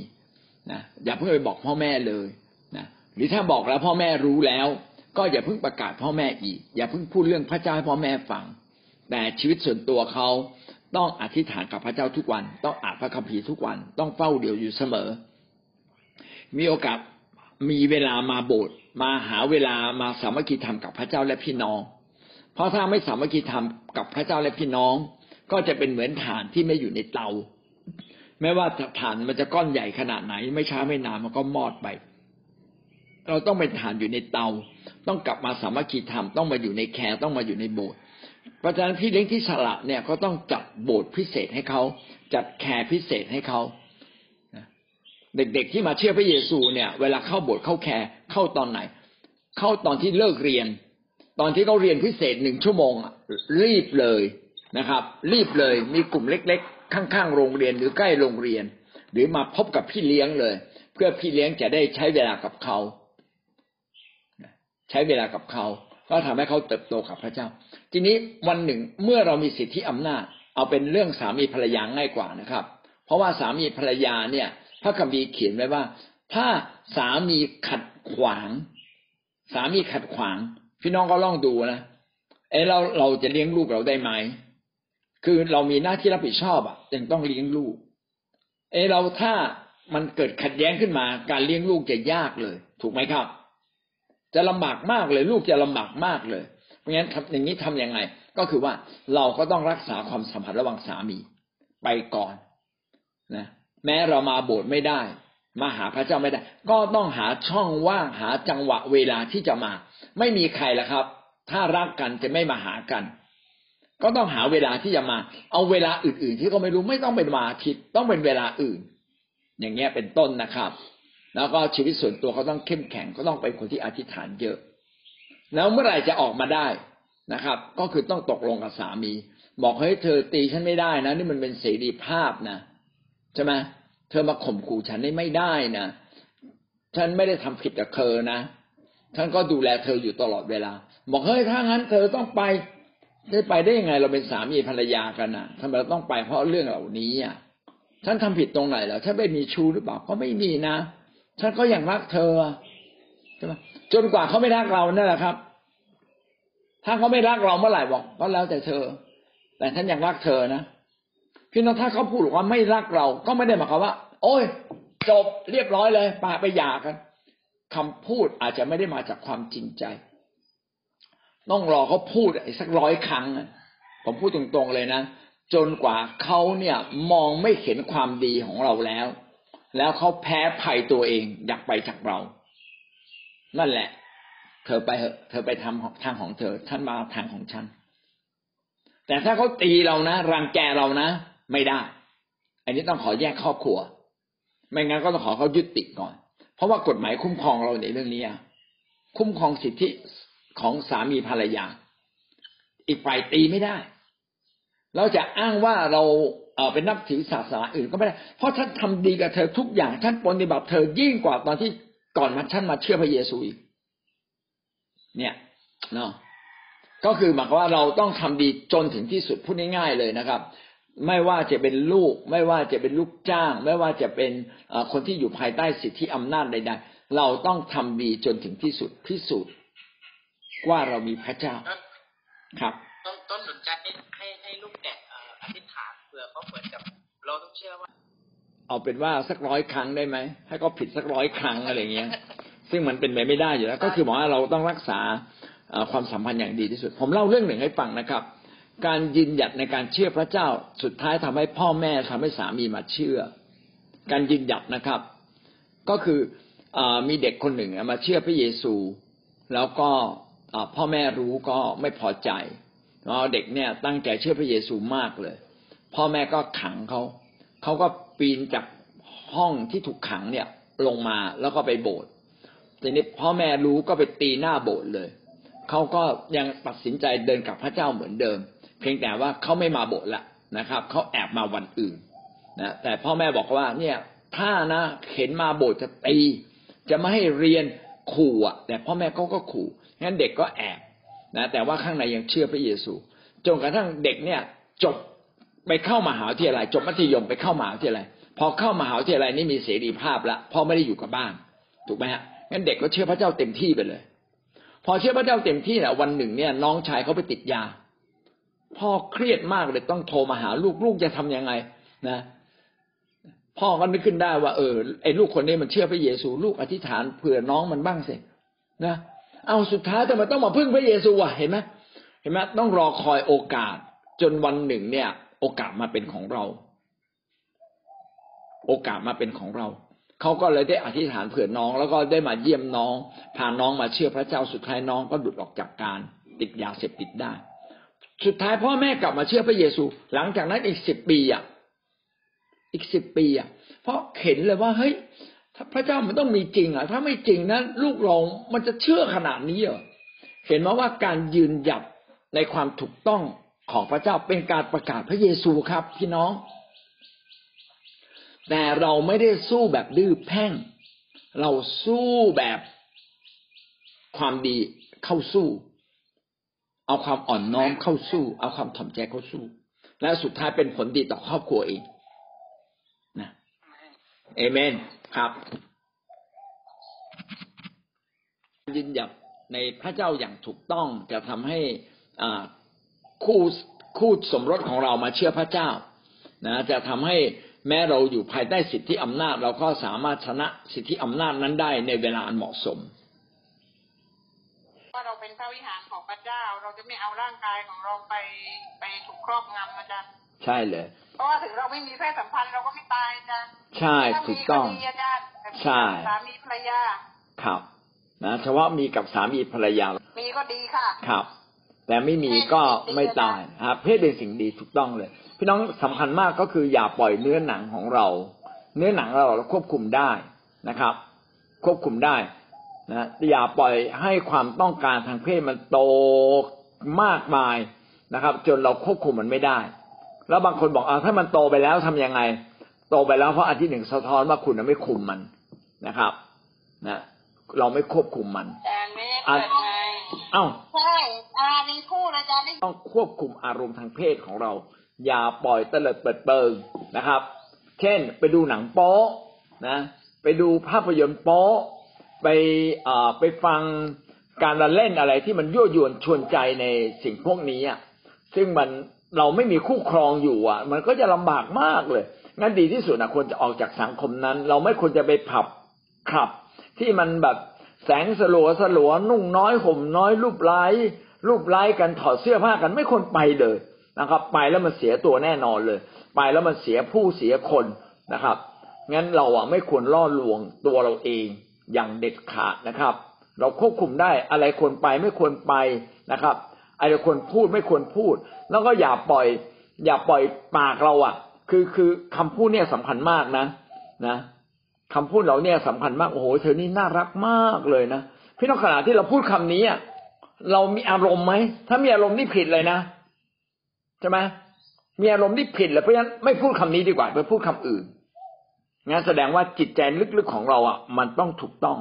นะอย่าเพิ่งไปบอกพ่อแม่เลย รือถ้าบอกแล้วพ่อแม่รู้แล้ว ก็อย่าเพิ่งประกาศพ่อแม่อีก อย่าเพิ่งพูดเรื่องพระเจ้าให้พ่อแม่ฟัง แต่ชีวิตส่วนตัวเขาต้องอธิษฐานกับพระเจ้าทุกวัน ต้องอ่านพระคัมภีร์ทุกวัน ต้องเฝ้าเดี่ยวอยู่เสมอ มีโอกาสมีเวลามาโบสถ์มาหาเวลามาสามัคคีธรรมกับพระเจ้าและพี่น้อง เพราะถ้าไม่สามัคคีธรรมกับพระเจ้าและพี่น้อง ก็จะเป็นเหมือนถ่านที่ไม่อยู่ในเตา แม้ว่าถ่านมันจะก้อนใหญ่ขนาดไหน ไม่ช้าไม่นานมันก็มอดไป เราต้องเป็นถ่านอยู่ในเตา ต้องกลับมาสามัคคีธรรมต้องมาอยู่ใน care ต้องมาอยู่ในโบสถ์เพราะฉะนั้นพี่เลี้ยงที่ฉลาดเนี่ยก็ต้องจัดโบสถ์พิเศษให้เขาจัด care พิเศษให้เขาเด็กๆที่มาเชื่อพระเยซูเนี่ย เวลาเข้าโบสถ์เข้า careเข้าตอนไหน เข้าตอนที่เลิกเรียน ตอนที่เขาเรียนพิเศษหนึ่งชั่วโมงรีบเลยนะครับ รีบเลยมีกลุ่มเล็ก ๆ ข้างๆโรงเรียนหรือใกล้โรงเรียน หรือมาพบกับพี่เลี้ยงเลย เพื่อพี่เลี้ยงจะได้ใช้เวลากับเขา ใช้เวลากับเขาก็ทำให้เขาเติบโตกับพระเจ้า ทีนี้วันหนึ่งเมื่อเรามีสิทธิอำนาจ เอาเป็นเรื่องสามีภรรยาง่ายกว่านะครับ เพราะว่าสามีภรรยาเนี่ย พระคัมภีร์เขียนไว้ว่า ถ้าสามีขัดขวาง สามีขัดขวาง พี่น้องก็ลองดูนะเออเราเราจะเลี้ยงลูกเราได้ไหมคือเรามีหน้าที่รับผิดชอบอะยังต้องเลี้ยงลูก เออเราถ้ามันเกิดขัดแย้งขึ้นมา การเลี้ยงลูกจะยากเลย ถูกไหมครับ จะลำบากมากเลย ลูกจะลำบากมากเลย เพราะงั้นอย่างนี้ทํำยังไง ก็คือว่าเราก็ต้องรักษาความสัมพันธ์ระหว่างสามีไปก่อนนะแม้เรามาโบสถ์ไม่ได้ มาหาพระเจ้าไม่ได้ ก็ต้องหาช่องว่างหาจังหวะเวลาที่จะมา ไม่มีใครละครับ ถ้ารักกันจะไม่มาหากัน ก็ต้องหาเวลาที่จะมา เอาเวลาอื่น ๆ ที่เขาไม่รู้ไม่ต้องเป็นวันอาทิตย์ต้องเป็นเวลาอื่น อย่างเงี้ยเป็นต้นนะครับ แล้วก็ชีวิตส่วนตัวเขาต้องเข้มแข็งก็ต้องเป็นคนที่อธิษฐานเยอะ แล้วเมื่อไหร่จะออกมาได้นะครับ ก็คือต้องตกลงกับสามี บอกเฮ้ยเธอตีฉันไม่ได้นะนี่มันเป็นเสรีภาพนะใช่ไหมเธอมาข่มขู่ฉันได้ไม่ได้นะฉันไม่ได้ทำผิดกับเธอนะฉันก็ดูแลเธออยู่ตลอดเวลา บอกเฮ้ยถ้างั้นเธอต้องไปได้ไปได้ยังไงเราเป็นสามีภรรยากันนะทำไมเราต้องไปเพราะเรื่องเหล่านี้อะฉันทำผิดตรงไหนเหรอฉันไม่มีชู้หรือเปล่าก็ไม่มีนะ ฉันก็ยังรักเธอใช่ไหมจนกว่าเขาไม่รักเรานั่นแหละครับ ถ้าเขาไม่รักเราเมื่อไหร่บอกก็แล้วแต่เธอ แต่ฉันยังรักเธอนะพี่น้องถ้าเขาพูดว่าไม่รักเรา ก็ไม่ได้หมายความว่า โอ้ย จบเรียบร้อยเลยปาไปหย่ากันคำพูดอาจจะไม่ได้มาจากความจริงใจ ต้องรอเขาพูดอีกสักร้อยครั้งผมพูดตรงๆเลยนะจนกว่าเขาเนี่ยมองไม่เห็นความดีของเราแล้ว แล้วเขาแพ้ภัยตัวเองอยากไปจากเรา นั่นแหละ เธอไปเธอไปทำทางของเธอท่านมาทางของฉัน แต่ถ้าเขาตีเรานะรังแกเรานะ ไม่ได้ อันนี้ต้องขอแยกครอบครัว ไม่งั้นก็ต้องขอเขายุติก่อน เพราะว่ากฎหมายคุ้มครองเราในเรื่องนี้คุ้มครองสิทธิของสามีภรรยา อีกฝ่ายตีไม่ได้ เราจะอ้างว่าเราเอเป็นนับถือศาสนาอื่นก็ไม่ได้ เพราะฉันทำดีกับเธอทุกอย่างฉันปฏิบัติเธอยิ่งกว่าตอนที่ก่อนมาฉันมาเชื่อพระเยซูอีกเนี่ยเนาะก็คือหมายความว่าเราต้องทำดีจนถึงที่สุดพูดง่ายๆเลยนะครับ ไม่ว่าจะเป็นลูก ไม่ว่าจะเป็นลูกจ้าง ไม่ว่าจะเป็นคนที่อยู่ภายใต้สิทธิอำนาจใดๆเราต้องทำดีจนถึงที่สุดพิสูจน์ว่าเรามีพระเจ้าครับ ต้นต้นสนใจให้ให้ให้ลูกแกะ เผื่อเขาเหมือนกับเราต้องเชื่อว่า เอาเป็นว่าสักร้อยครั้งได้ไหมให้เขาผิดสักร้อยครั้งอะไรเงี้ย ซึ่งมันเป็นไปไม่ได้อยู่แล้ว ก็คือหมอว่าเราต้องรักษาความสัมพันธ์อย่างดีที่สุด ผมเล่าเรื่องหนึ่งให้ฟังนะครับ การยืนหยัดในการเชื่อพระเจ้าสุดท้ายทำให้พ่อแม่ทำให้สามีมาเชื่อ การยืนหยัดนะครับ ก็คืออมีเด็กคนหนึ่งมาเชื่อพระเยซู แล้วก็พ่อแม่รู้ก็ไม่พอใจเด็กเนี่ยตั้งใจเชื่อพระเยซูมากเลย พ่อแม่ก็ขังเขาเขาก็ปีนจากห้องที่ถูกขังเนี่ยลงมาแล้วก็ไปโบสถ์ทีนี้พ่อแม่รู้ก็ไปตีหน้าโบสถ์เลยเขาก็ยังตัดสินใจเดินกับพระเจ้าเหมือนเดิม เพียงแต่ว่าเขาไม่มาโบสถ์ละนะครับเขาแอบมาวันอื่นนะแต่พ่อแม่บอกว่าเนี่ยถ้านะเห็นมาโบสถ์จะตีจะไม่ให้เรียนขู่อะ แต่พ่อแม่เขาก็ขู่งั้นเด็กก็แอบนะแต่ว่าข้างในยังเชื่อพระเยซูจนกระทั่งเด็กเนี่ยจบ ไปเข้ามหาวิทยาลัยจบมัธยมไปเข้ามหาวิทยาลัยพอเข้ามหาวิทยาลัยนี่มีเสรีภาพละพ่อไม่ได้อยู่กับบ้าน ถูกไหมฮะงั้นเด็กก็เชื่อพระเจ้าเต็มที่ไปเลย พอเชื่อพระเจ้าเต็มที่นี่ยวันหนึ่งเนี่ยน้องชายเขาไปติดยา พ่อเครียดมากเลยต้องโทรมาหาลูกลูกจะทํำยังไงนะพ่อก็นึกขึ้นได้ว่าเออไอ้ลูกคนนี้มันเชื่อพระเยซูลูกอธิษฐานเผื่อน้องมันบ้างสินะเอาสุดท้ายแต่มันต้องมาพึ่งพระเยซูอะเห็นไหมเห็นไหมต้องรอคอยโอกาสจนวันหนึ่งเนี่ย โอกาสมาเป็นของเรา โอกาสมาเป็นของเรา เขาก็เลยได้อธิษฐานเผื่อน้อง แล้วก็ได้มาเยี่ยมน้อง พาน้องมาเชื่อพระเจ้าสุดท้ายน้องก็หลุดออกจากการติดยาเสพติดได้ สุดท้ายพ่อแม่กลับมาเชื่อพระเยซู หลังจากนั้นอีกสิบปีอะ อีกสิบปีอะ เพราะเห็นเลยว่าเฮ้ยถ้าพระเจ้ามันต้องมีจริงอะ ถ้าไม่จริงนะลูกเรา มันจะเชื่อขนาดนี้เหรอ เห็นไหมว่าการยืนหยัดในความถูกต้อง ของพระเจ้าเป็นการประกาศพระเยซูครับพี่น้อง แต่เราไม่ได้สู้แบบดื้อแพ่ง เราสู้แบบความดีเข้าสู้ เอาความอ่อนน้อมเข้าสู้ เอาความถ่อมใจเข้าสู้ และสุดท้ายเป็นผลดีต่อครอบครัวเองนะเอเมนครับยืนหยัดในพระเจ้าอย่างถูกต้องจะทำให้อ่า คู่คู่สมรสของเรามาเชื่อพระเจ้านะจะทำให้แม้เราอยู่ภายใต้สิทธิอำนาจ เราก็สามารถชนะสิทธิอำนาจนั้นได้ในเวลาอันเหมาะสมว่าเราเป็นพระวิหารของพระเจ้า เราจะไม่เอาร่างกายของเราไปไปถูกครอบงำอาจารย์ใช่เลยเพราะว่าถึงเราไม่มีเพศสัมพันธ์เราก็ไม่ตายอาจารย์ใช่ถ้าถูมีกต้องดีอาจารย์แต่ใช่สามีภรรยาครับนะเฉพาะมีกับสามีภรรยามีก็ดีค่ะครับ แต่ไม่มีก็ไม่ตายครับเพศเป็นสิ่งดีถูกต้องเลย พี่น้องสำคัญมากก็คืออย่าปล่อยเนื้อหนังของเรา เนื้อหนังเราเราควบคุมได้นะครับ ควบคุมได้นะอย่าปล่อยให้ความต้องการทางเพศมันโตมากมายนะครับ จนเราควบคุมมันไม่ได้ แล้วบางคนบอกอ่าถ้ามันโตไปแล้วทำยังไง โตไปแล้วเพราะอันที่หนึ่งสะท้อนว่าคุณน่ะไม่คุมมันนะครับนะเราไม่ควบคุมมันอาจารย์ไม่ได้ เปิดไงเอ้าใช่อามีพูดอาจารย์ได้ต้องควบคุมอารมณ์ทางเพศของเรา อย่าปล่อยเตลิดเปิดเปิงนะครับ เช่น ไปดูหนังโป๊นะ ไปดูภาพยนตร์โป๊ไปเอ่อไปฟังการละเล่นอะไรที่มันยั่วยวนชวนใจในสิ่งพวกนี้อะซึ่งมันเราไม่มีคู่ครองอยู่อะ มันก็จะลำบากมากเลย งั้นดีที่สุดนะควรจะออกจากสังคมนั้น เราไม่ควรจะไปผับคลับที่มันแบบ แสงสลัวสลัวนุ่งน้อยห่มน้อยรูปไล้รูปไล้กันถอดเสื้อผ้ากันไม่ควรไปเลยนะครับ ไปแล้วมันเสียตัวแน่นอนเลย ไปแล้วมันเสียผู้เสียคนนะครับ งั้นเราอะไม่ควรล่อลวงตัวเราเองอย่างเด็ดขาดนะครับ เราควบคุมได้อะไรควรไปไม่ควรไปนะครับ อะไรควรพูดไม่ควรพูด แล้วก็อย่าปล่อย อย่าปล่อยปากเราอะ คือคือคำพูดเนี่ยสำคัญมากนะนะ คำพูดเราเนี่ยสำคัญมากโอ้โหเธอนี่น่ารักมากเลยนะพี่น้องขณะที่เราพูดคำนี้อะเรามีอารมณ์ไหมถ้ามีอารมณ์นี่ผิดเลยนะใช่ไหมมีอารมณ์ที่ผิดเลยเพราะฉะนั้นไม่พูดคำนี้ดีกว่าไปพูดคำอื่นงั้นแสดงว่าจิตใจลึกๆของเราอะ มันต้องถูกต้อง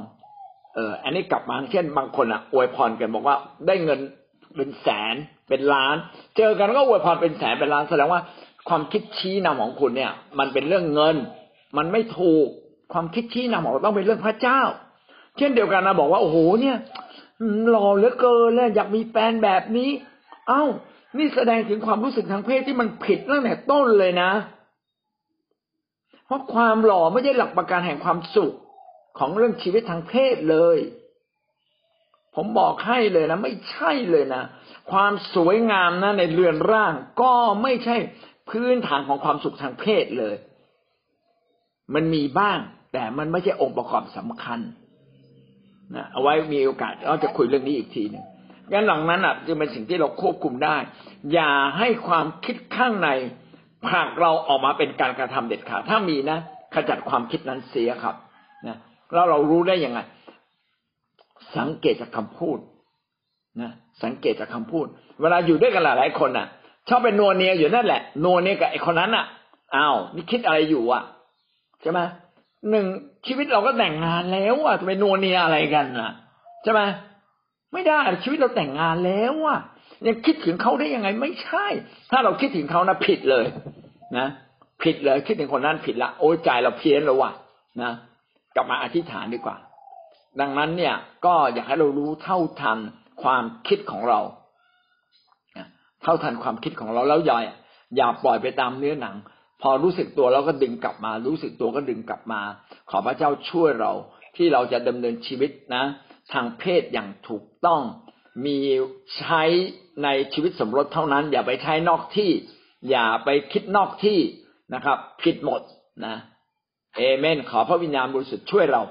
เออ อันนี้กลับมาเช่นบางคนอะอวยพรกันบอกว่าได้เงินเป็นแสนเป็นล้าน เจอกันก็อวยพรเป็นแสนเป็นล้านแสดงว่าความคิดชี้นำของคุณเนี่ย มันเป็นเรื่องเงิน มันไม่ถูก ความคิดชี้นำของเราต้องเป็นเรื่องพระเจ้า เช่นเดียวกันนะบอกว่าโอ้โหเนี่ยหล่อเหลือเกินเลยอยากมีแฟนแบบนี้ เอ้า นี่แสดงถึงความรู้สึกทางเพศที่มันผิดตั้งแต่ต้นเลยนะ เพราะความหล่อไม่ใช่หลักประกันแห่งความสุขของเรื่องชีวิตทางเพศเลย ผมบอกให้เลยนะ ไม่ใช่เลยนะ ความสวยงามนะในเรือนร่าง ก็ไม่ใช่พื้นฐานของความสุขทางเพศเลย มันมีบ้าง แต่มันไม่ใช่องค์ประกอบสำคัญนะเอาไว้มีโอกาสเราจะคุยเรื่องนี้อีกทีหนึ่งงั้นหลังนั้นอะจึงเป็นสิ่งที่เราควบคุมได้ อย่าให้ความคิดข้างในผลักเราออกมาเป็นการกระทำเด็ดขาดถ้ามีนะขจัดความคิดนั้นเสียครับนะแล้วเรารู้ได้ยังไง สังเกตจากคำพูดนะสังเกตจากคำพูด เวลาอยู่ด้วยกันหลายๆคนน่ะ ชอบเป็นนัวเนียอยู่นั่นแหละนัวเนียกับไอ้คนนั้นอะอ้าวนี่คิดอะไรอยู่อะใช่ไหม หนึ่งชีวิตเราก็แต่งงานแล้วอะจะไปนัวเนียอะไรกันอะใช่ไหมไม่ได้ชีวิตเราแต่งงานแล้วอะยังคิดถึงเขาได้ยังไงไม่ใช่ ถ้าเราคิดถึงเขานะผิดเลย นะผิดเลย คิดถึงคนนั้นผิดละโอ้ยใจเราเพี้ยนแล้วว่ะนะกลับมาอธิษฐานดีกว่า ดังนั้นเนี่ย ก็อยากให้เรารู้เท่าทันความคิดของเราเท่าทันความคิดของเราแล้วอย่าอย่าปล่อยไปตามเนื้อหนัง พอรู้สึกตัวเราก็ดึงกลับมา รู้สึกตัวก็ดึงกลับมา ขอพระเจ้าช่วยเราที่เราจะดำเนินชีวิตนะ ทางเพศอย่างถูกต้องมีใช้ในชีวิตสมรสเท่านั้น อย่าไปใช้นอกที่ อย่าไปคิดนอกที่นะครับ ผิดหมดนะเอเมน ขอพระวิญญาณบริสุทธิ์ช่วยเรา